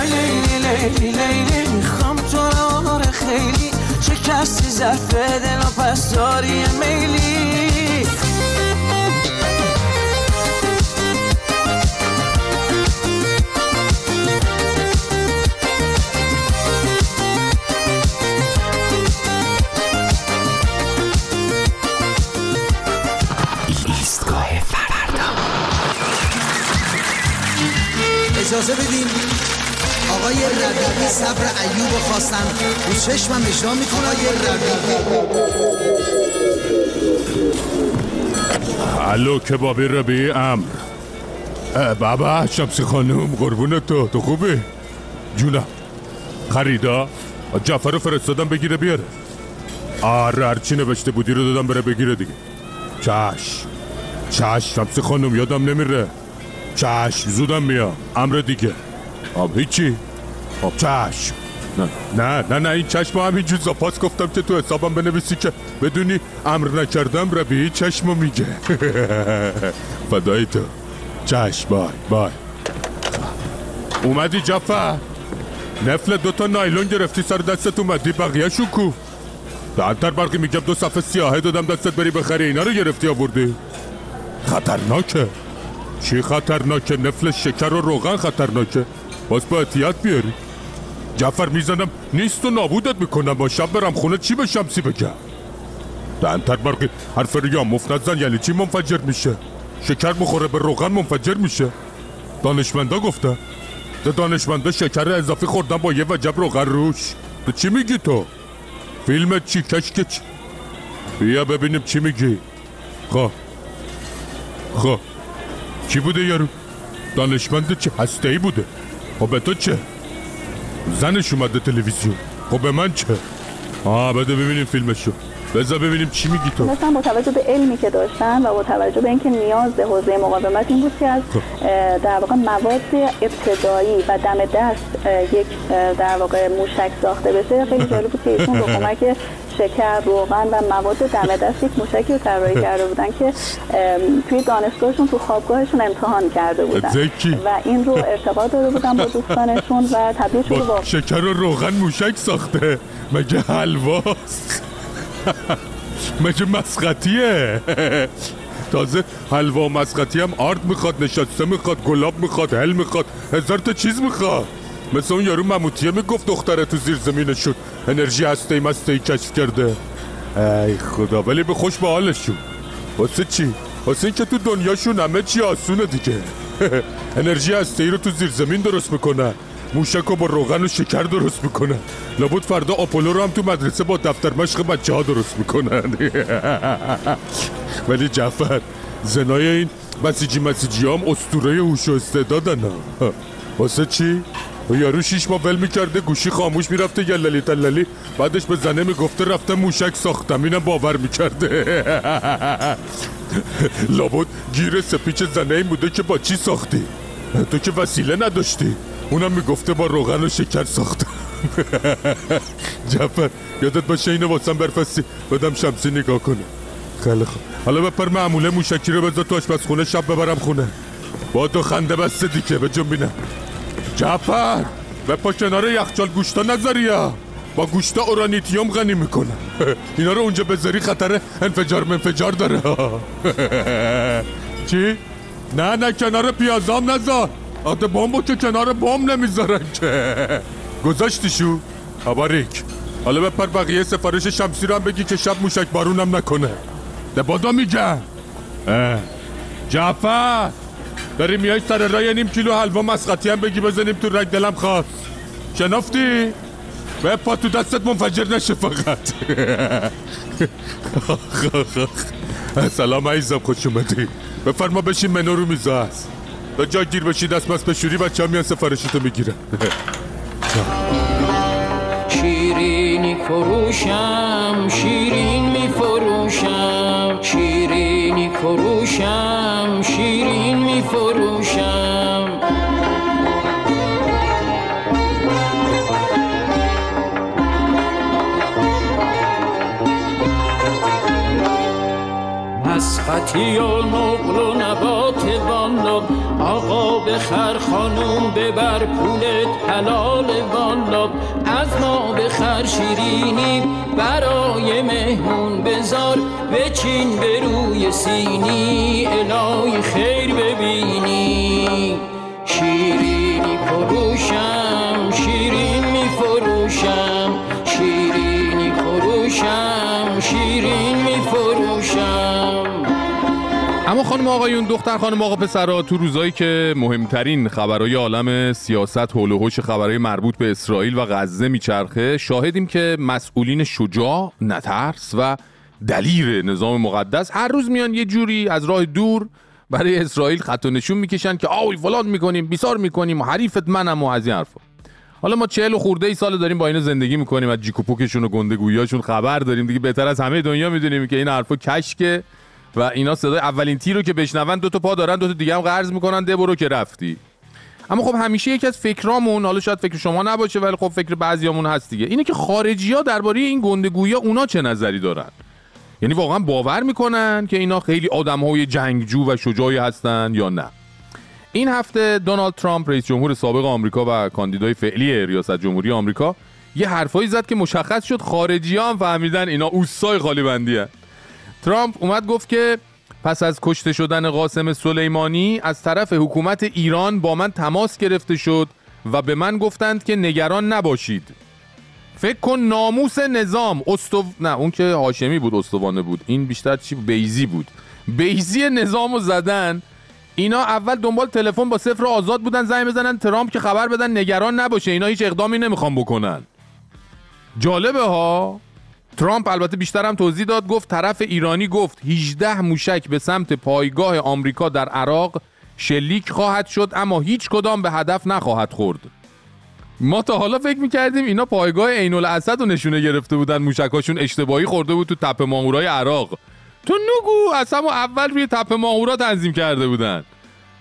آی لیلی لیلی لیلی می‌خوام تو رو آره خیلی. شکستی ظرف دل و پس داری میلی. اجازه بدین؟ آقای ربیعی صبر ایوب رو خواستن رو چشمم اجرا می‌کنه. آقای الو کبابی ربی امر. بابا شمسی خانم قربون تو. تو خوبی؟ جونم. خریدا؟ جعفر رو فرستادم بگیره بیاره. آره هرچی نوشته بودی رو دادم بره بگیره دیگه. چشم چشم شمسی خانم یادم نمیره. چشم. زودم میام. امر دیگه. آب هیچی؟ آب چشم. نه. نه نه نه این چشم همینجور زاپاس گفتم که تو حسابم بنویسی که بدونی امر نکردم ربی چشمو میگه. فدای تو. چشم بای بای. اومدی جفر نفل دوتا نایلون گرفتی سر دستت اومدی. بقیه شو کو. دهتر برقی میگم دو صفحه سیاهه دادم دستت بری بخری. اینا رو گرفتی آوردی. خطرناکه. چی خطرناکه؟ نفل شکر و روغن خطرناکه. باز با احتیاط بیاری. جعفر می‌زنم نیست و نابودت می‌کنم. با شب برم خونه چی به شمسی بگم؟ دهنتر برقی حرف ریا مفت نزن یعنی چی منفجر میشه؟ شکر مخوره به روغن منفجر میشه. دانشمندا گفته. ده دانشمندا شکر اضافی خوردن با یه وجب روغن روش. تو چی میگی تو؟ فیلمت چی؟ کشکش بیا ببینیم چی میگی. خب. خب. کی بوده یارو؟ دانشمند چه؟ هسته ای بوده. خب به تو چه؟ زنش اومده تلویزیون. خب به من چه؟ آه بده ببینیم فیلمشو. بذار ببینیم چی میگی تو. مثلا با توجه به علمی که داشتن و با توجه به اینکه نیاز به حوزه مقاومت این بود که از اه، در واقع مواد ابتدایی و دم دست یک در واقع موشک ساخته بشه خیلی جالب بود که ایشون با کمک شکر روغن و مواد دم دست یک موشکی رو طراحی کرده بودن که توی دانشگاهشون تو خوابگاهشون امتحان کرده بودن. زکی. و این رو ارتباط داده بودن با دوستانشون و تبدیل شده با شکر و روغن موشک ساخته. مگه حلواست؟ مگه مسخطیه؟ تازه حلوا مسخطی هم آرد می‌خواد نشسته می‌خواد گلاب می‌خواد هل می‌خواد هزار تا چیز می‌خواد. مثل اون یارو مموتیه می‌گفت دختره تو زیر زمین شد. انرژی هسته مسته ای کشف کرده. ای خدا ولی به خوش به حالشون. واسه چی؟ واسه این که تو دنیاشون همه چی آسونه دیگه. انرژی هسته ای رو تو زیر زمین درست می‌کنن. موشک رو با روغن و شکر درست می‌کنن لابد فردا آپولو رو هم تو مدرسه با دفتر مشق بچه ها درست می‌کنن. ولی جعفر زنای این مسیجی مسیجی هم اسطوره هوش و استعدادن. واسه چی؟ و یارو شیش ماه ول می‌کرده گوشی خاموش می‌رفته یللی تللی. بعدش به زنه می‌گفته رفته موشک ساختم اینم باور می‌کرده. لابد گیر سپیچ زنه این بوده که با چی ساختی؟ تو که وسیله نداشتی. اونم می‌گفته با روغن و شکر ساختم جعفر یادت باشه اینو واسم برفستی. بدم شمسی نگاه کنه خیلی خوب. حالا بپر معموله موشکی رو بذار تو آشپزخونه شب ببرم خونه. با تو خنده بسته دیگه به بینم. جعفر به پا کنار یخچال گوشتا نذاری یا؟ با گوشتا اورانیتیوم غنی می‌کنه اینا رو اونجا بذاری خطر انفجار منفجار داره. چی؟ نه نه کنار پیازام نذار. آده بمبو که کنار بمب نمی‌ذارن که. گذاشتیشو؟ آباریک حالا بپر بقیه سفارش شمسی رو هم بگی که شب موشک بارونم نکنه. ده بادا میگم اه. جعفر. داری میای سر رای نیم کیلو حلوا مسقطی هم بگی بزنیم تو رگ دلم خواست. شنافتی؟ به پا تو دستت منفجر نشه فقط. سلام عزیزم خوش اومدی. بفرما بشین منو رو میزا هست تا جا گیر بشی دست بس بشوری بچه هم میان سفارشتو می‌گیرن. شیرینی فروشم شیرین می فروشم شیرینی فروشم شیرین می فروشم مسقطی و نقل و نبات آقا بخر خانوم ببر پولت حلال والا از ما بخر شیرینی برای مهمون بزار بچین به روی سینی الهی خیر ببینی. شیرینی فروشم شیرین می فروشم شیرینی فروشم اما خانم آقایون دختر خانم آقا پسرا تو روزایی که مهمترین خبرهای عالم سیاست حول و حوش خبرهای مربوط به اسرائیل و غزه میچرخه شاهدیم که مسئولین شجاع نترس و دلیر نظام مقدس هر روز میان یه جوری از راه دور برای اسرائیل خط و نشون می‌کشن که آوی فلان می‌کنیم بیسار می‌کنیم و حریفت منم و از این حرفا. حالا ما چهل و خورده ای سال داریم با اینا زندگی می‌کنیم از جیک و گندگویاشون خبر داریم. دیگه بهتر از همه دنیا می‌دونیم که این حرفا کشکه. و اینا صدای اولین تیر رو که بشنون دو تا پا دارن دو تا دیگه هم قرض می‌کنن ده برو که رفتی. اما خب همیشه یکی از فکرامون حالا شاید فکر شما نباشه ولی خب فکر بعضیامون هست دیگه اینه که خارجی ها درباره این گندگویا اونا چه نظری دارن؟ یعنی واقعا باور می‌کنن که اینا خیلی آدمهای جنگجو و شجاعی هستن یا نه؟ این هفته دونالد ترامپ رئیس جمهور سابق آمریکا و کاندیدای فعلی ریاست جمهوری آمریکا یه حرفایی زد که مشخص شد خارجی هم فهمیدن اینا اوسای خالی بندی ترامپ اومد گفت که پس از کشته شدن قاسم سلیمانی از طرف حکومت ایران با من تماس گرفته شد و به من گفتند که نگران نباشید. فکر کن ناموس نظام استو نه اون که هاشمی بود استوانه بود. این بیشتر چی بیزی بود. بیزی نظامو زدن. اینا اول دنبال تلفن با صفر آزاد بودن زنگ بزنن ترامپ که خبر بدن نگران نباشه. اینا هیچ اقدامی نمی‌خوان بکنن. جالبه ها؟ ترامپ البته بیشتر هم توضیح داد گفت طرف ایرانی گفت 18 موشک به سمت پایگاه آمریکا در عراق شلیک خواهد شد اما هیچ کدام به هدف نخواهد خورد. ما تا حالا فکر می‌کردیم اینا پایگاه عین الاسد رو نشونه گرفته بودن موشکاشون اشتباهی خورده بود تو تپه ماهورای عراق. تو نگو از اول روی تپه ماهورا تنظیم کرده بودن.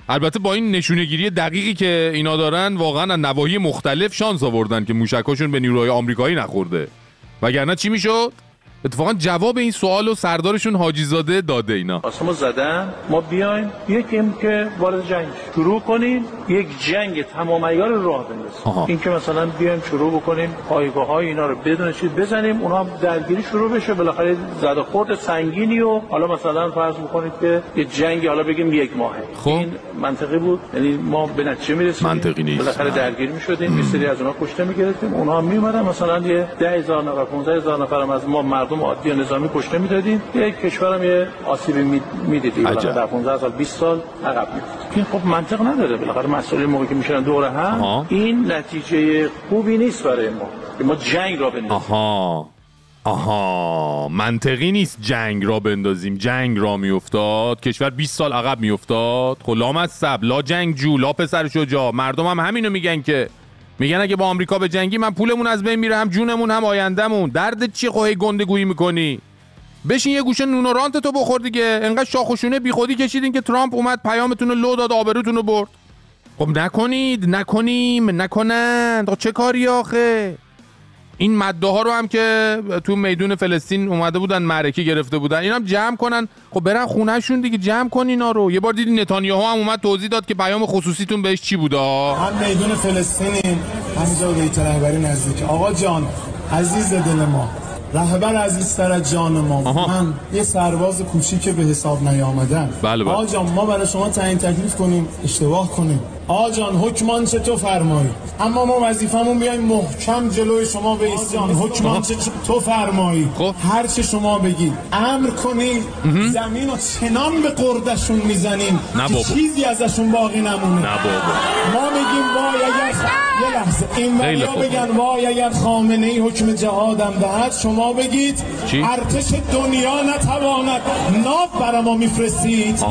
البته با این نشونه گیری دقیقی که اینا دارن واقعا از نواحی مختلف شانس آوردن که موشکاشون به نیروهای آمریکایی نخورده. وگرنه چی می‌شد؟ اتفاقا جواب این سوال و سردارشون حاجی زاده داده اینا. ما زدن ما بیایم یکیم که وارد جنگ شروع کنیم یک جنگ تمام عیار رو راه بندازیم. این که مثلا بیایم شروع بکنیم پایگاه های اینا رو بدون چیز بزنیم اونها درگیری شروع بشه. بالاخره زد و خورد سنگینی و حالا مثلا فرض بکنید که یه جنگی حالا بگیم یک ماهه. خب. این منطقی بود. یعنی ما به نتیجه می‌رسیم منطقی نیست. بالاخره درگیر می‌شدیم. یه سری از اونها کشته می‌گرفتیم. اونها میومدن مثلا یه 10000 نفر 15000 نفر از ما مردم عادی و نظامی کشته می‌دادیم یک کشورم یه آسیبی می- می‌دیدیم در 15 سال 20 سال عقب این خب منطق نداره. بالاخره مسئله موقعی که میشن دور هم آها. این نتیجه خوبی نیست برای ما. که ما جنگ را بندازیم. آها. آها. منطقی نیست جنگ را بندازیم. جنگ را میافتاد. کشور 20 سال عقب میافتاد. خب لامصب لا جنگ جو لا پسر شجاع. مردم هم همینو میگن که میگن اگه با آمریکا به جنگی من پولمون از بین میره هم جونمون هم آیندهمون. درد چی خواهی گندگویی می‌کنی؟ بشین یه گوشه نون و رانت تو بخور دیگه. انقدر شاخ و شونه بیخودی کشیدین که ترامپ اومد پیامتون رو لو داد آبروتون رو برد. خب نکنید نکنیم نکنند چه کاری آخه؟ این مده ها رو هم که تو میدون فلسطین اومده بودن معرکه گرفته بودن اینا هم جمع کنن. خب برن خونهشون دیگه جمع کن اینا رو. یه بار دیدی نتانیاهو هم اومد توضیح داد که پیام خصوصیتون بهش چی بودا هم میدون فلسطینیم همینجا بیت رهبری نزدیک. آقا جان عزیز دل ما رهبر عزیزتر از جان ما. من یه سرباز کوچیک به حساب نیامدن بله، بله. آقا جان ما برای شما تعیین تکلیف کنیم اشتباه کنیم. آقا جان حکمان چه تو فرمایی؟ اما ما وظیفمون بیایم محکم جلوی شما بیستیم جان حکمان چه تو فرمایی؟ هر چه شما بگید. امر کنید. زمین رو چنان به قردشون می‌زنیم که. چیزی ازشون باقی نمونه. نه بابا. ما میگیم وای اگر خ... یه لحظه. این خوب. بگن وای اگر خامنه ای حکم جهادم دهد شما بگید چی؟ ارتش دنیا نتواند ناو برا ما میفرستید.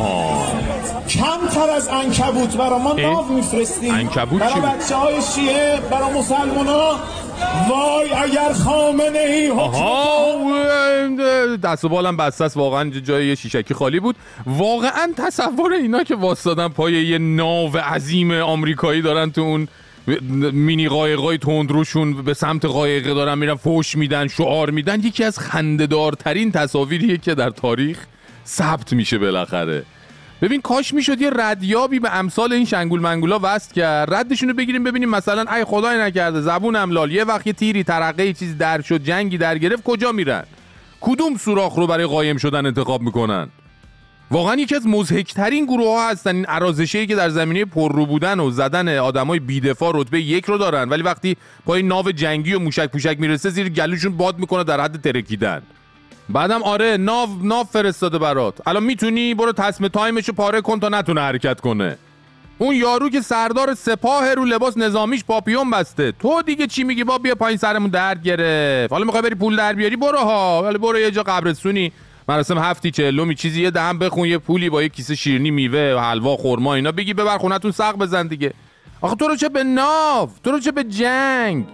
کمتر از انکبوت برا ما ناو میفرستید عنکبوت برا چی بود؟ بچه های شیعه برا مسلمان ها وای اگر خامنه ای آها دست و بالم بسته است. واقعا جای یه شیشکی خالی بود. واقعا تصور اینا که واسدادن پای یه ناو عظیم آمریکایی دارن تو اون مینی قایقای تندروشون به سمت قایقه دارن میرن فوش میدن شعار میدن. یکی از خندهدارترین تصاویریه که در تاریخ ثبت میشه بالاخره. ببین کاش می‌شد یه ردیابی به امثال این شنگول منگولا وست کرد. ردشون رو بگیریم ببینیم مثلا ای خدای نکرده زبونم لال. یه وقت تیری ترقه چیزی در شد جنگی در گرفت کجا میرن؟ کدوم سوراخ رو برای قایم شدن انتخاب می‌کنن؟ واقعا یکی از مزهکترین گروه ها هستن این ارازشی که در زمینه پررو بودن و زدن آدمای بیدفاع رتبه یک رو دارن. ولی وقتی پای ناو جنگی و موشک پوشک می‌رسه زیر گلوشون باد می‌کنه در حد ترکیدن. بعدم آره ناو ناو فرستاده برات. الان می‌تونی برو تصمیم تایمشو پاره کن تا نتونه حرکت کنه. اون یارو که سردار سپاه رو لباس نظامیش پاپیون بسته. تو دیگه چی میگی؟ با بیا پایین سرمون درد گرفت. حالا می‌خوای بری پول در بیاری؟ برو ها. ولی برو یه جا قبرستونی. مراسم هفتی چهلومی چیزی یه دهم بخون یه پولی با یه کیسه شیرینی میوه و حلوا خرما اینا بگی ببر خونتون سق بزن دیگه. آخه تو رو چه به ناو؟ تو رو چه به جنگ؟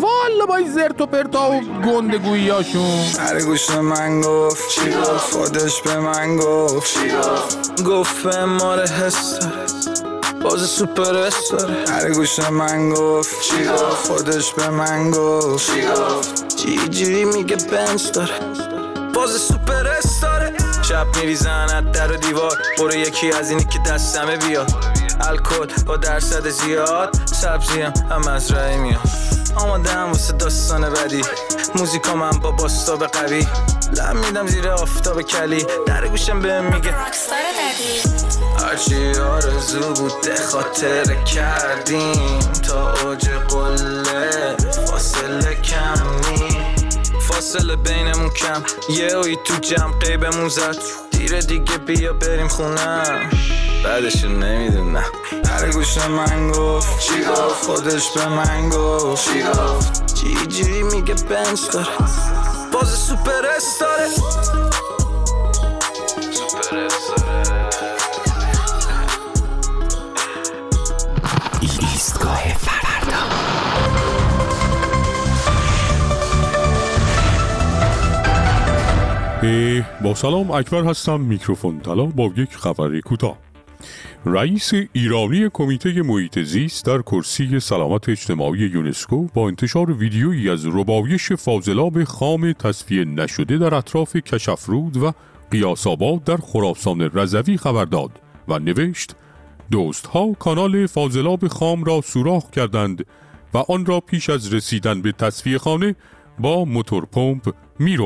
والا با این زرت و پرتا و گندگوییاشون هر گوش من گفت. چی گفت؟ خودش به من گفت. چی گفت؟ گفت به داره باز سوپر داره هر گوش من گفت. چی گفت؟ خودش به من گفت. چی گفت؟ چی جوری میگه بنز داره. باز سوپر داره. شب میریزن در و دیوار. برو یکی از اینی که دستمه بیاد الکل با درصد زیاد. سبزیم هم از رای میاد. آمادم واسه داستان بدی موزیکا من با باستاب قوی. لم میدم زیر آفتاب کلی. در گوشم به میگه. هرچی آرزو بود خاطر کردیم. تا اوج قله فاصله کم نی فاصله بینمون کم. یه اوی تو جمع قیبمون زد. دیر دیگه بیا بریم خونم بعدشو نمی‌دونم. هر گوش من گفت چی گفت؟ خودش به من گفت. چی گفت؟ چی جوری میگه بنز داره. باز سوپر داره. سوپر داره. ایستگاه فردا. اه، با سلام اکبر هستم. میکروفون. طلا با یک خبر کوتاه. رئیس ایرانی کمیته محیط زیست در کرسی سلامت اجتماعی یونسکو با انتشار ویدیویی از ربایش فاضلاب خام تصفیه نشده در اطراف کشفرود و قیاساباد در خراسان رضوی خبر داد و نوشت دوستها کانال فاضلاب خام را سوراخ کردند و آن را پیش از رسیدن به تصفیه خانه با موتور پمپ می.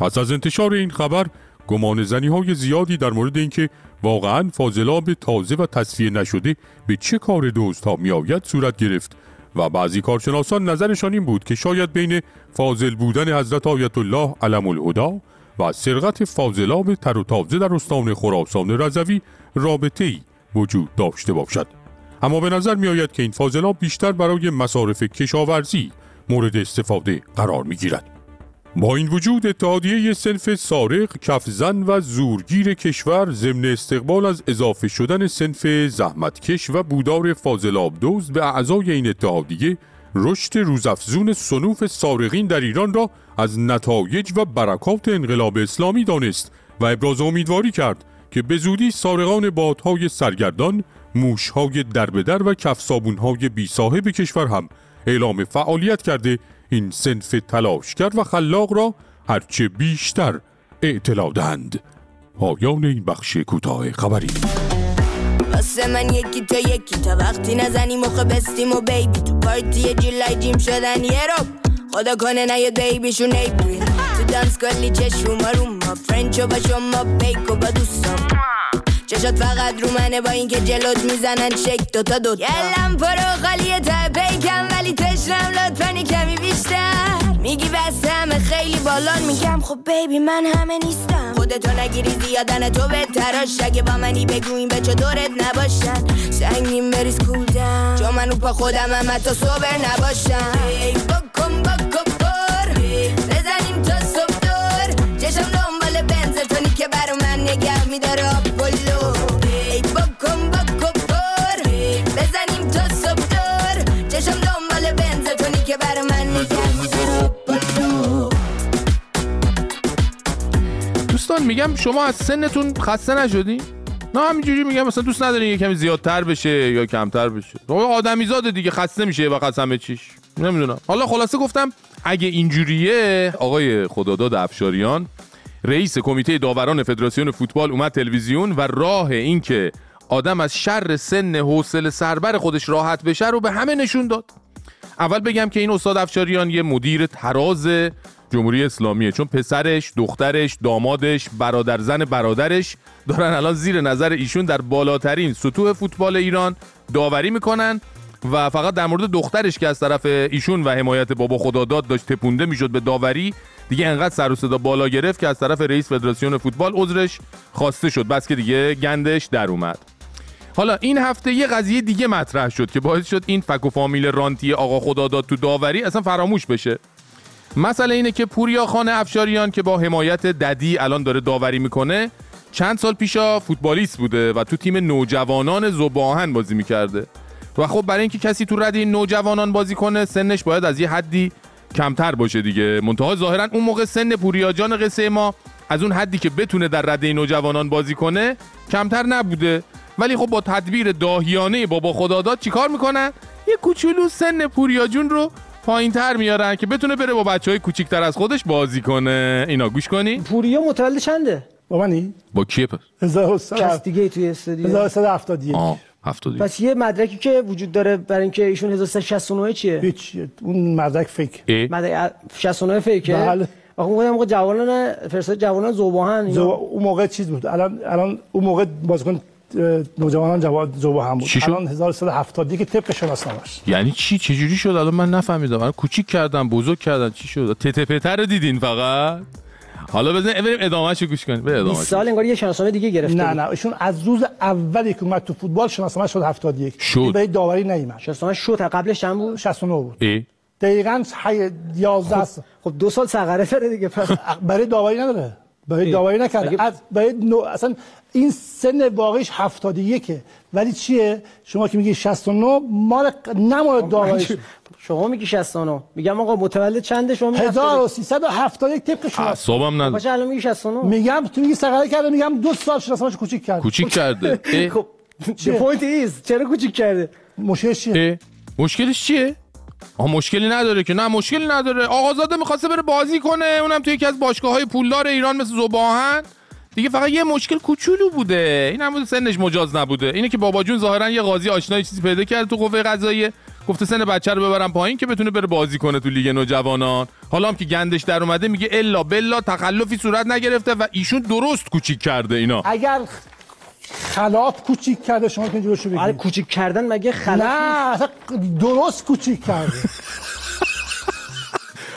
پس از انتشار این خبر گمان زنی های زیادی در مورد اینکه واقعا فاضلاب تازه و تصفیه نشده به چه کار دوست ها می صورت گرفت و بعضی کارشناسان نظرشان این بود که شاید بین فاضل بودن حضرت آیت الله علم الهدا و سرقت فاضلاب تر و تازه در استان خراسان رضوی رابطه ای وجود داشته باشد اما به نظر می آید که این فاضلاب بیشتر برای مصارف کشاورزی مورد استفاده قرار می گیرد. با این وجود اتحادیه سنف سارق، کفزن و زورگیر کشور ضمن استقبال از اضافه شدن سنف زحمتکش و بودار فاضلاب دوز به اعضای این اتحادیه رشد روزافزون صنوف سارقین در ایران را از نتایج و برکات انقلاب اسلامی دانست و ابراز امیدواری کرد که به زودی سارقان بادهای سرگردان، موشهای دربدر و کفصابونهای بی صاحب کشور هم اعلام فعالیت کرده این سنف تلاشگر و خلاق را هرچه بیشتر اطلاع دهند. پایان این بخش کوتاه خبری. واسه من یکی تا یکی. تا وقتی نزنی مخ بستیم و بیبی. تو پارتی جولای جیم شدن یه رو خدا کنه نه یه بیبیشون ایپریل تو دانس کلی چشم رو ما فرنچو با شما بیکو با دوستم. چشات فقط رو منه با اینکه جلوت می‌زنن شک. دوتا دوتا. یلم پرو خالیه تا پیکم ولی تشنم لطفا کمی میگی بس همه خیلی بالان میگم. خب بیبی من همه نیستم. خودتو نگیری زیادن تو بهتراش اگه با منی بگو این بچه دورت نباشن. سنگین بریز کودم. چون من پا خودم هم حتی صبر نباشم. ای بکن بکن پر بزنیم تا صبح دور. چشم دنبال بنز تونی که برا من نگه میداره. میگم شما از سنتون خسته نشدی؟ نه همینجوری میگم مثلا دوست ندارین یه کمی زیادتر بشه یا کمتر بشه. آدمی زاده دیگه خسته میشه و قسم چیش. نمی‌دونم. حالا خلاصه گفتم اگه اینجوریه آقای خداداد افشاریان رئیس کمیته داوران فدراسیون فوتبال اومد تلویزیون و راه اینکه آدم از شر سن حوصله سربر خودش راحت بشه رو به همه نشون داد. اول بگم که این استاد افشاریان یه مدیر تراز جمهوری اسلامیه. چون پسرش، دخترش، دامادش، برادر زن برادرش دارن الان زیر نظر ایشون در بالاترین سطوح فوتبال ایران داوری می‌کنن و فقط در مورد دخترش که از طرف ایشون و حمایت بابا خداداد داشت تپونده می‌شد به داوری دیگه انقدر سر و صدا بالا گرفت که از طرف رئیس فدراسیون فوتبال عذرش خواسته شد. بس که دیگه گندش در اومد. حالا این هفته یه قضیه دیگه مطرح شد که باعث شد این فک و فامیل رانتی آقا خداداد تو داوری اصلا فراموش بشه. مسئله اینه که پوریا خان افشاریان که با حمایت ددی الان داره داوری می‌کنه چند سال پیشا فوتبالیست بوده و تو تیم نوجوانان زباهن بازی می‌کرده. و خب برای اینکه کسی تو رد این نوجوانان بازی کنه سنش باید از یه حدی کمتر باشه دیگه. منتها ظاهرا اون موقع سن پوریا جان قصه ما از اون حدی که بتونه در رده نوجوانان بازی کنه کمتر نبوده. ولی خب با تدبیر داهیانه بابا خداداد چیکار می‌کنن؟ یه کوچولو سن پوریا جون رو پایین تر میارن که بتونه بره با بچه های کوچیکتر از خودش بازی کنه. اینا گوش کنی؟ پوریا متولد چنده؟ با منی؟ با کیه پس؟ کس دیگه توی استودیو. 1371 آه 71 پس یه مدرکی که وجود داره برای اینکه ایشون 1369 چیه؟ هیچ اون مدرک فکر مدرک 69 فیکه؟ بله. آخه اون موقع جوانان فرستاد جوانان زوباهن زو... اون موقع چیز بود؟ الان الان اون موقع بازیکن نوجوانان جواد زوباهن بود. چی شد؟ الان 1370 که طبق شناسنامه‌اش. یعنی چی؟ چجوری شد؟ الان من نفهمیدم. من کوچیک کردن بزرگ کردن چی شد؟ تتپتر رو دیدین فقط؟ حالا بزن بریم ادامهش رو گوش کنیم. بریم 20 ادامهش سال انگار یه شناسنامه دیگه گرفته نه بود. نه. ایشون از روز اولی که اومد تو فوتبال شناسنامه شد 71 شد. به داوری نیومد. شناسنامه شد. تا قبلش چند بود؟ 69 بود. ای. دقیقاً حی- 11 سال. خب دو سال سقره داره دیگه برای داوری نداره. برای داوری نکرده از برای نو... اصلا این سن واقعیش 71 ولی چیه؟ شما که میگی 69 مال نمال داوریش. شما میگی 69 میگم آقا متولد چنده شما میگی 1371 طبق شما. اعصابم نداره. باشه الان میگی 69 میگم تو میگی سقره کرده میگم دو سال شناسنامه‌اش کوچیک کرده. کوچیک کرده. خب the point is چرا کوچیک کرده؟ مشکلش چیه؟ مشکلش چیه؟ آها مشکلی نداره که. نه مشکلی نداره. آقازاده می‌خواسته بره بازی کنه. اونم توی یکی از باشگاه های پولدار ایران مثل زباهن دیگه فقط یه مشکل کوچولو بوده. این هم بود سنش مجاز نبوده. اینه که بابا جون ظاهرا یه قاضی آشنایی چیزی پیدا کرد تو قوه قضاییه. گفته سن بچه رو ببرم پایین که بتونه بره بازی کنه تو لیگ نوجوانان. حالا هم که گندش در اومده میگه الا بلا تخلفی صورت نگرفته و ایشون درست کوچیک کرده اینا. اگر خلاف کوچیک کرده شما که جلوشو بگیرید آره کوچیک کردن مگه خلاف نه اصلا درست کوچیک کرده.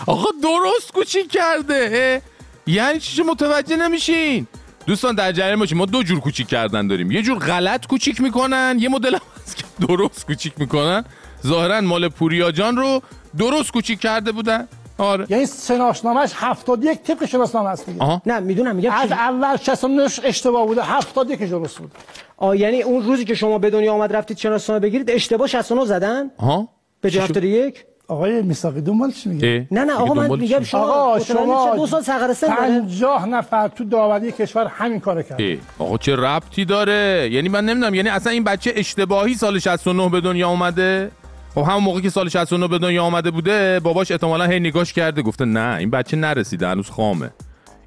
آقا درست کوچیک کرده؟ یعنی چی؟ متوجه نمیشین؟ دوستان در جریان باشین. ما دو جور کوچیک کردن داریم. یه جور غلط کوچیک می‌کنن یه مدل هم هست که درست کوچیک می‌کنن. ظاهرا مال پوریا جان رو درست کوچیک کرده بودن. آره. یعنی شناسنامه‌اش 71 طبق شناسنامه است دیگه. نه می‌دونم میگم از اول 69 اشتباه بوده 71 درست بود آه یعنی اون روزی که شما به دنیا آمد رفتید شناسنامه بگیرید اشتباه 69 زدن؟ ها به جای 71 آقای میساقی دنبال چی میگه؟ نه نه آقا من میگم شما آقا شما؟ دو سال سقر سن داره 50 نفر تو داوری کشور همین کارو کرد آقا چه ربطی داره؟ یعنی من نمی‌دونم یعنی اصلا این بچه اشتباهی سال 69 به دنیا اومده؟ خب همون موقع که سال 69 به دنیا آمده بوده باباش احتمالا هی نگاش کرده گفته نه این بچه نرسیده هنوز خامه.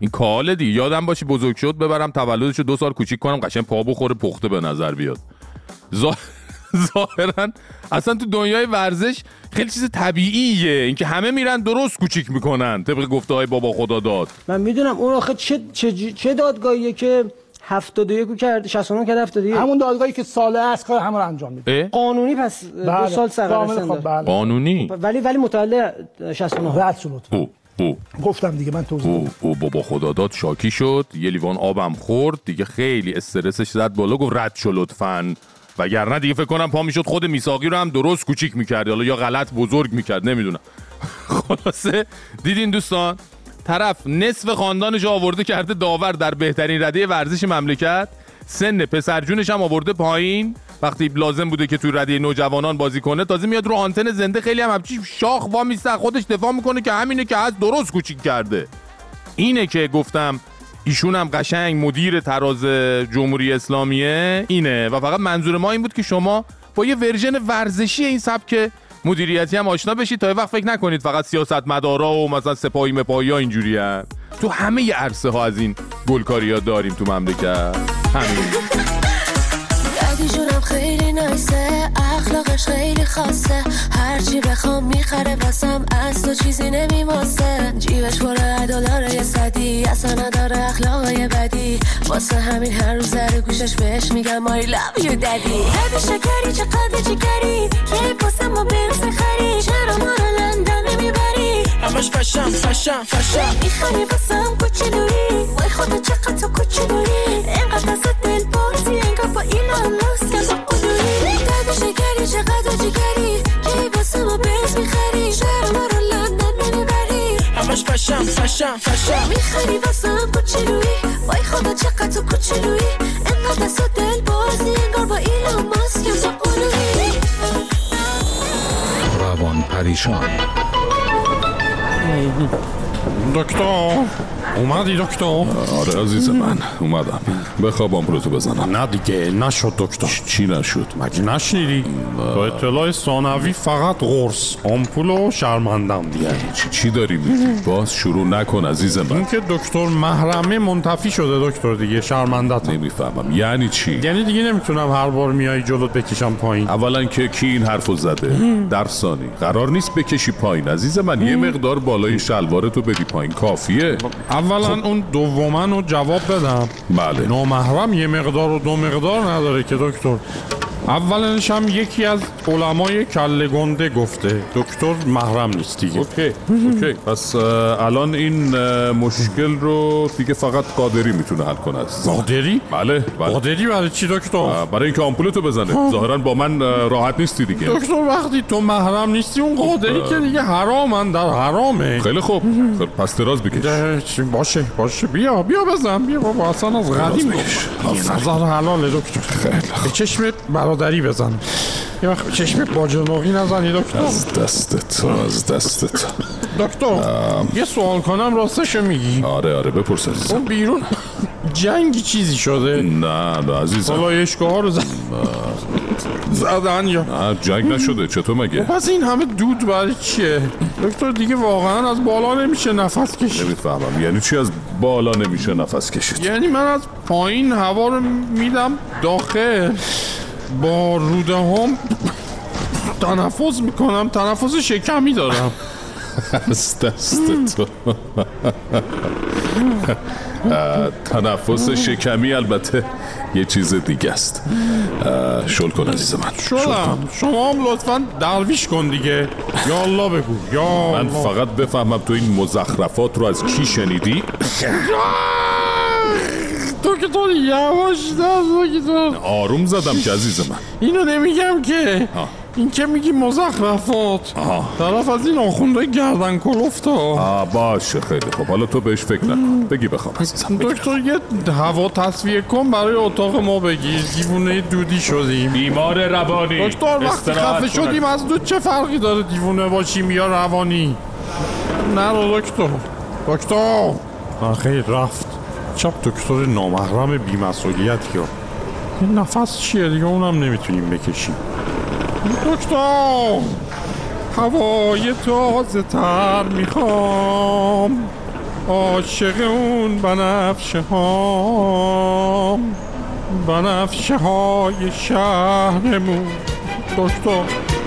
این کاله دیگه یادم باشه بزرگ شد ببرم تولدشو دو سال کوچیک کنم قشنگ پا بخوره پخته به نظر بیاد. ظا- ظاهرا اصلا تو دنیای ورزش خیلی چیز طبیعیه اینکه همه میرن درست کوچیک می‌کنن طبق گفته های بابا خدا داد من می‌دونم اون آخه چه چه, چه دادگاهیه که 71 رو کرد 69 کرد 71 همون دادگاهی که ساله است کار همه رو انجام میده؟ قانونی پس دو بله. سال سقر کامل سن خب،. بله. قانونی؟ ولی ولی متولد 69 رد شد لطفا. او او گفتم دیگه من توضیح او او بابا خدا داد شاکی شد. یه لیوان آبم خورد دیگه خیلی استرسش زد بالا گفت رد شو لطفا. وگرنه دیگه فکر کنم پا می‌شد خود میساقی رو هم درست کوچیک می‌کرد. حالا یا غلط بزرگ می‌کرد نمی‌دونم. خلاصه دیدین دوستان؟ طرف نصف خاندانش آورده کرده داور در بهترین رده ورزش مملکت. سن پسرجونش هم آورده پایین. وقتی لازم بوده که تو رده نوجوانان بازی کنه تازه میاد رو آنتن زنده. خیلی هم همچی شاخ وا میسته. خودش دفاع می‌کنه که همینه که از درست کوچیک کرده. اینه که گفتم ایشون هم قشنگ مدیر تراز جمهوری اسلامیه. اینه. و فقط منظور ما این بود که شما با یه ورژن ورزشی این سبک مدیریتی هم آشنا بشید. تا یه وقت فکر نکنید فقط سیاست مدارا و مثلا سپاهی مپاهی ها اینجوری تو همه ی عرصه ها از این گلکاری ها داریم تو مملکت. همین. اخلاقش خیلی خاصه. هرچی بخوام می‌خره واسم از تو چیزی نمیماسه. جیبش پر دلار یه صدی اصلا نداره اخلاقای بدی. واسه همین هر روز در گوشش بهش میگم I love you daddy. هر شکری چقدر جگری کی واسه ما بنز خری؟ چرا ما رو لندن نمی‌بری؟ همش فشم فشم فشم می‌خوای واسم کوچولویی وای خدا چقدر تو کوچولویی اینقدر از دل بازی انگار با ایلان ماسک فشم فشم فشم. می‌خری واسم کوچولویی؟ وای خدا چقدر تو کوچولویی؟ اینقدر از دل بازی انگار با ایلان ماسک با قلویی روان پریشان. دکتر اومدی دکتر آره عزیز من اومدم بخوابم رو تو بزنم نه دیگه نشد دکتر چی نشد مگه نشنیدی با اطلاع ثانوی فقط قرص آمپول و شرمندم دیگه چی, چی داری میگی باز شروع نکن عزیز من این که دکتر محرمه منتفی شده دکتر دیگه شرمندت نمی‌فهمم یعنی چی یعنی دیگه نمی‌تونم هر بار میای جلوت بکشم پایین اولا که کی این حرفو زده در ثانی قرار نیست بکشی پایین عزیز من یه مقدار بالای شلوار تو بدی پایین. کافیه. اولا اون دومن رو جواب بدم. بله. نامحرم یه مقدار و دو مقدار نداره که دکتر. اولش هم یکی از علمای کله گنده گفته دکتر محرم نیست دیگه. اوکی اوکی. پس الان این مشکل رو دیگه فقط قادری می‌تونه حل کنه. قادری؟ بله بله. قادری برای چی دکتر؟ برای اینکه آمپولتو بزنه. ظاهرا با من راحت نیستی دیگه. دکتر وقتی تو محرم نیستی اون قادری که دیگه حرامن در حرامه. خیلی خوب. خب، پس دراز بکش. باشه باشه. بیا بیا بزن بیا بابا. اصلا از قدیم. نظر حلاله دکتر. به چشم برادری بزن. یه وقت چشم باجنوقی نزنی دکتر. از دستت از دستت. دکتر یه سوال کنم راستشو میگی. آره آره بپرس عزیزم. اون بیرون جنگی چیزی شده؟ نه نه عزیزم. سلایشگاه ها رو زد. زدن یا نه جنگ نشده. چطور مگه؟ پس این همه دود برای چیه؟ دکتر دیگه واقعا از بالا نمیشه نفس کشید. نمی‌فهمم. یعنی چی از بالا نمیشه نفس کشید؟ یعنی من از پایین هوا رو میدم داخل. با روده هم تنفس می‌کنم تنفس شکمی دارم. از دست تو. تنفس شکمی البته یه چیز دیگه است. شل کن عزیز من شل شدم کن. شما هم لطفا درویش کن دیگه. یا الله بگو. یا من. فقط بفهمم تو این مزخرفات رو از کی شنیدی؟ تو که تو یواش نه تو. آروم زدم که عزیز من اینو نمیگم که. آه. این که میگی مزخرفات آها. طرف از این آخونده گردن کلفت ها آه باشه خیلی خوب. حالا تو بهش فکر نکن. بگی بخوام عزیزم. دکتر یه هوا تصویه کن برای اتاق ما بگیر دیوونه دودی شدیم. بیمار روانی. دکتر وقتی خفه. شدیم از دود چه فرقی داره دیوونه باشیم یا روانی؟ نرو دکتر. دکتر. نه خیلی رفت. چپ دکتر نامحرم بیمسئولیت یا؟ این نفس چیه دیگه؟ اونم نمی‌تونیم بکشیم. دکتر! هوای تازه تر می‌خوام. عاشق اون بنفشه ها. بنفشه های شهرمون. دکتر!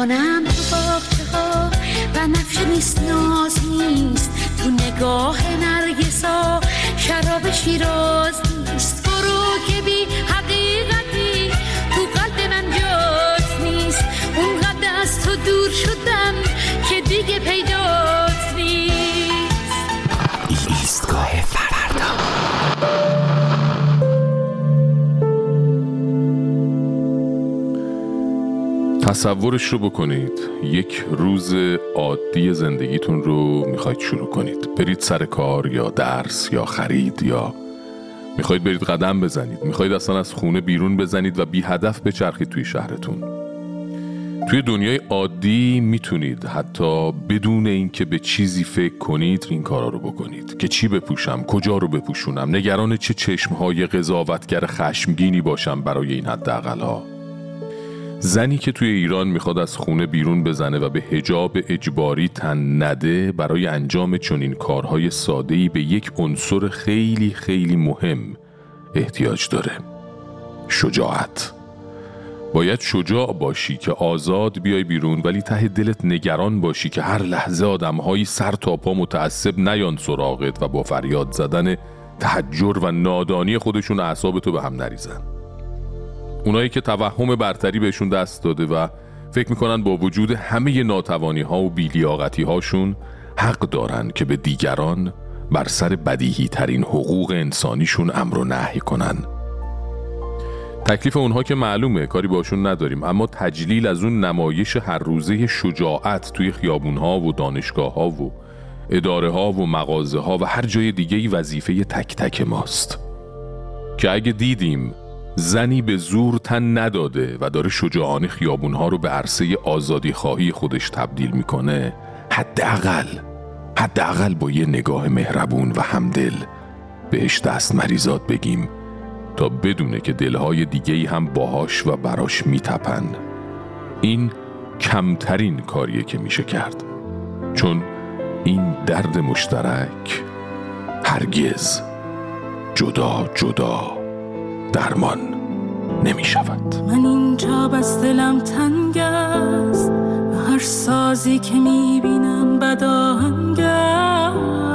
کنم تو باغچه ها بنفشه نیست ناز نیست. تو نگاه نرگسا شراب شیراز تصورش رو بکنید. یک روز عادی زندگیتون رو می‌خواید شروع کنید. برید سر کار یا درس یا خرید یا می‌خواید برید قدم بزنید. می‌خواید اصلا از خونه بیرون بزنید و بی هدف بچرخید توی شهرتون. توی دنیای عادی می‌تونید حتی بدون اینکه به چیزی فکر کنید این کارا رو بکنید. که چی بپوشم؟ کجا رو بپوشونم؟ نگران چه چشمهای قضاوتگر خشمگینی باشم برای این حداقلها؟ زنی که توی ایران می‌خواد از خونه بیرون بزنه و به هجاب اجباری تن نده برای انجام چنین کارهای ساده‌ای به یک عنصر خیلی خیلی مهم احتیاج داره. شجاعت. باید شجاع باشی که آزاد بیای بیرون ولی ته دلت نگران باشی که هر لحظه آدمهایی سر تا پا متعصب نیان سراغت و با فریاد زدن تحجر و نادانی خودشون اعصاب تو به هم نریزن. اونایی که توهم برتری بهشون دست داده و فکر می‌کنن با وجود همه ناتوانی ها و بیلیاقتی هاشون حق دارن که به دیگران بر سر بدیهی ترین حقوق انسانیشون امر و نهی کنن. تکلیف اونها که معلومه کاری باشون نداریم. اما تجلیل از اون نمایش هر روزه شجاعت توی خیابون ها و دانشگاه ها و اداره ها و مغازه ها و هر جای دیگه ای وظیفه تک تک ماست. که اگه دیدیم زنی به زور تن نداده و داره شجاعانه خیابونها رو به عرصه آزادی خواهی خودش تبدیل می‌کنه حداقل حداقل با یه نگاه مهربون و همدل بهش دست مریزاد بگیم تا بدونه که دلهای دیگه هم باهاش و براش میتپن. این کمترین کاریه که میشه کرد. چون این درد مشترک هرگز جدا جدا. درمان نمی شود من اینجا بس دلم تنگ است هر سازی که می بینم بداهنگ است.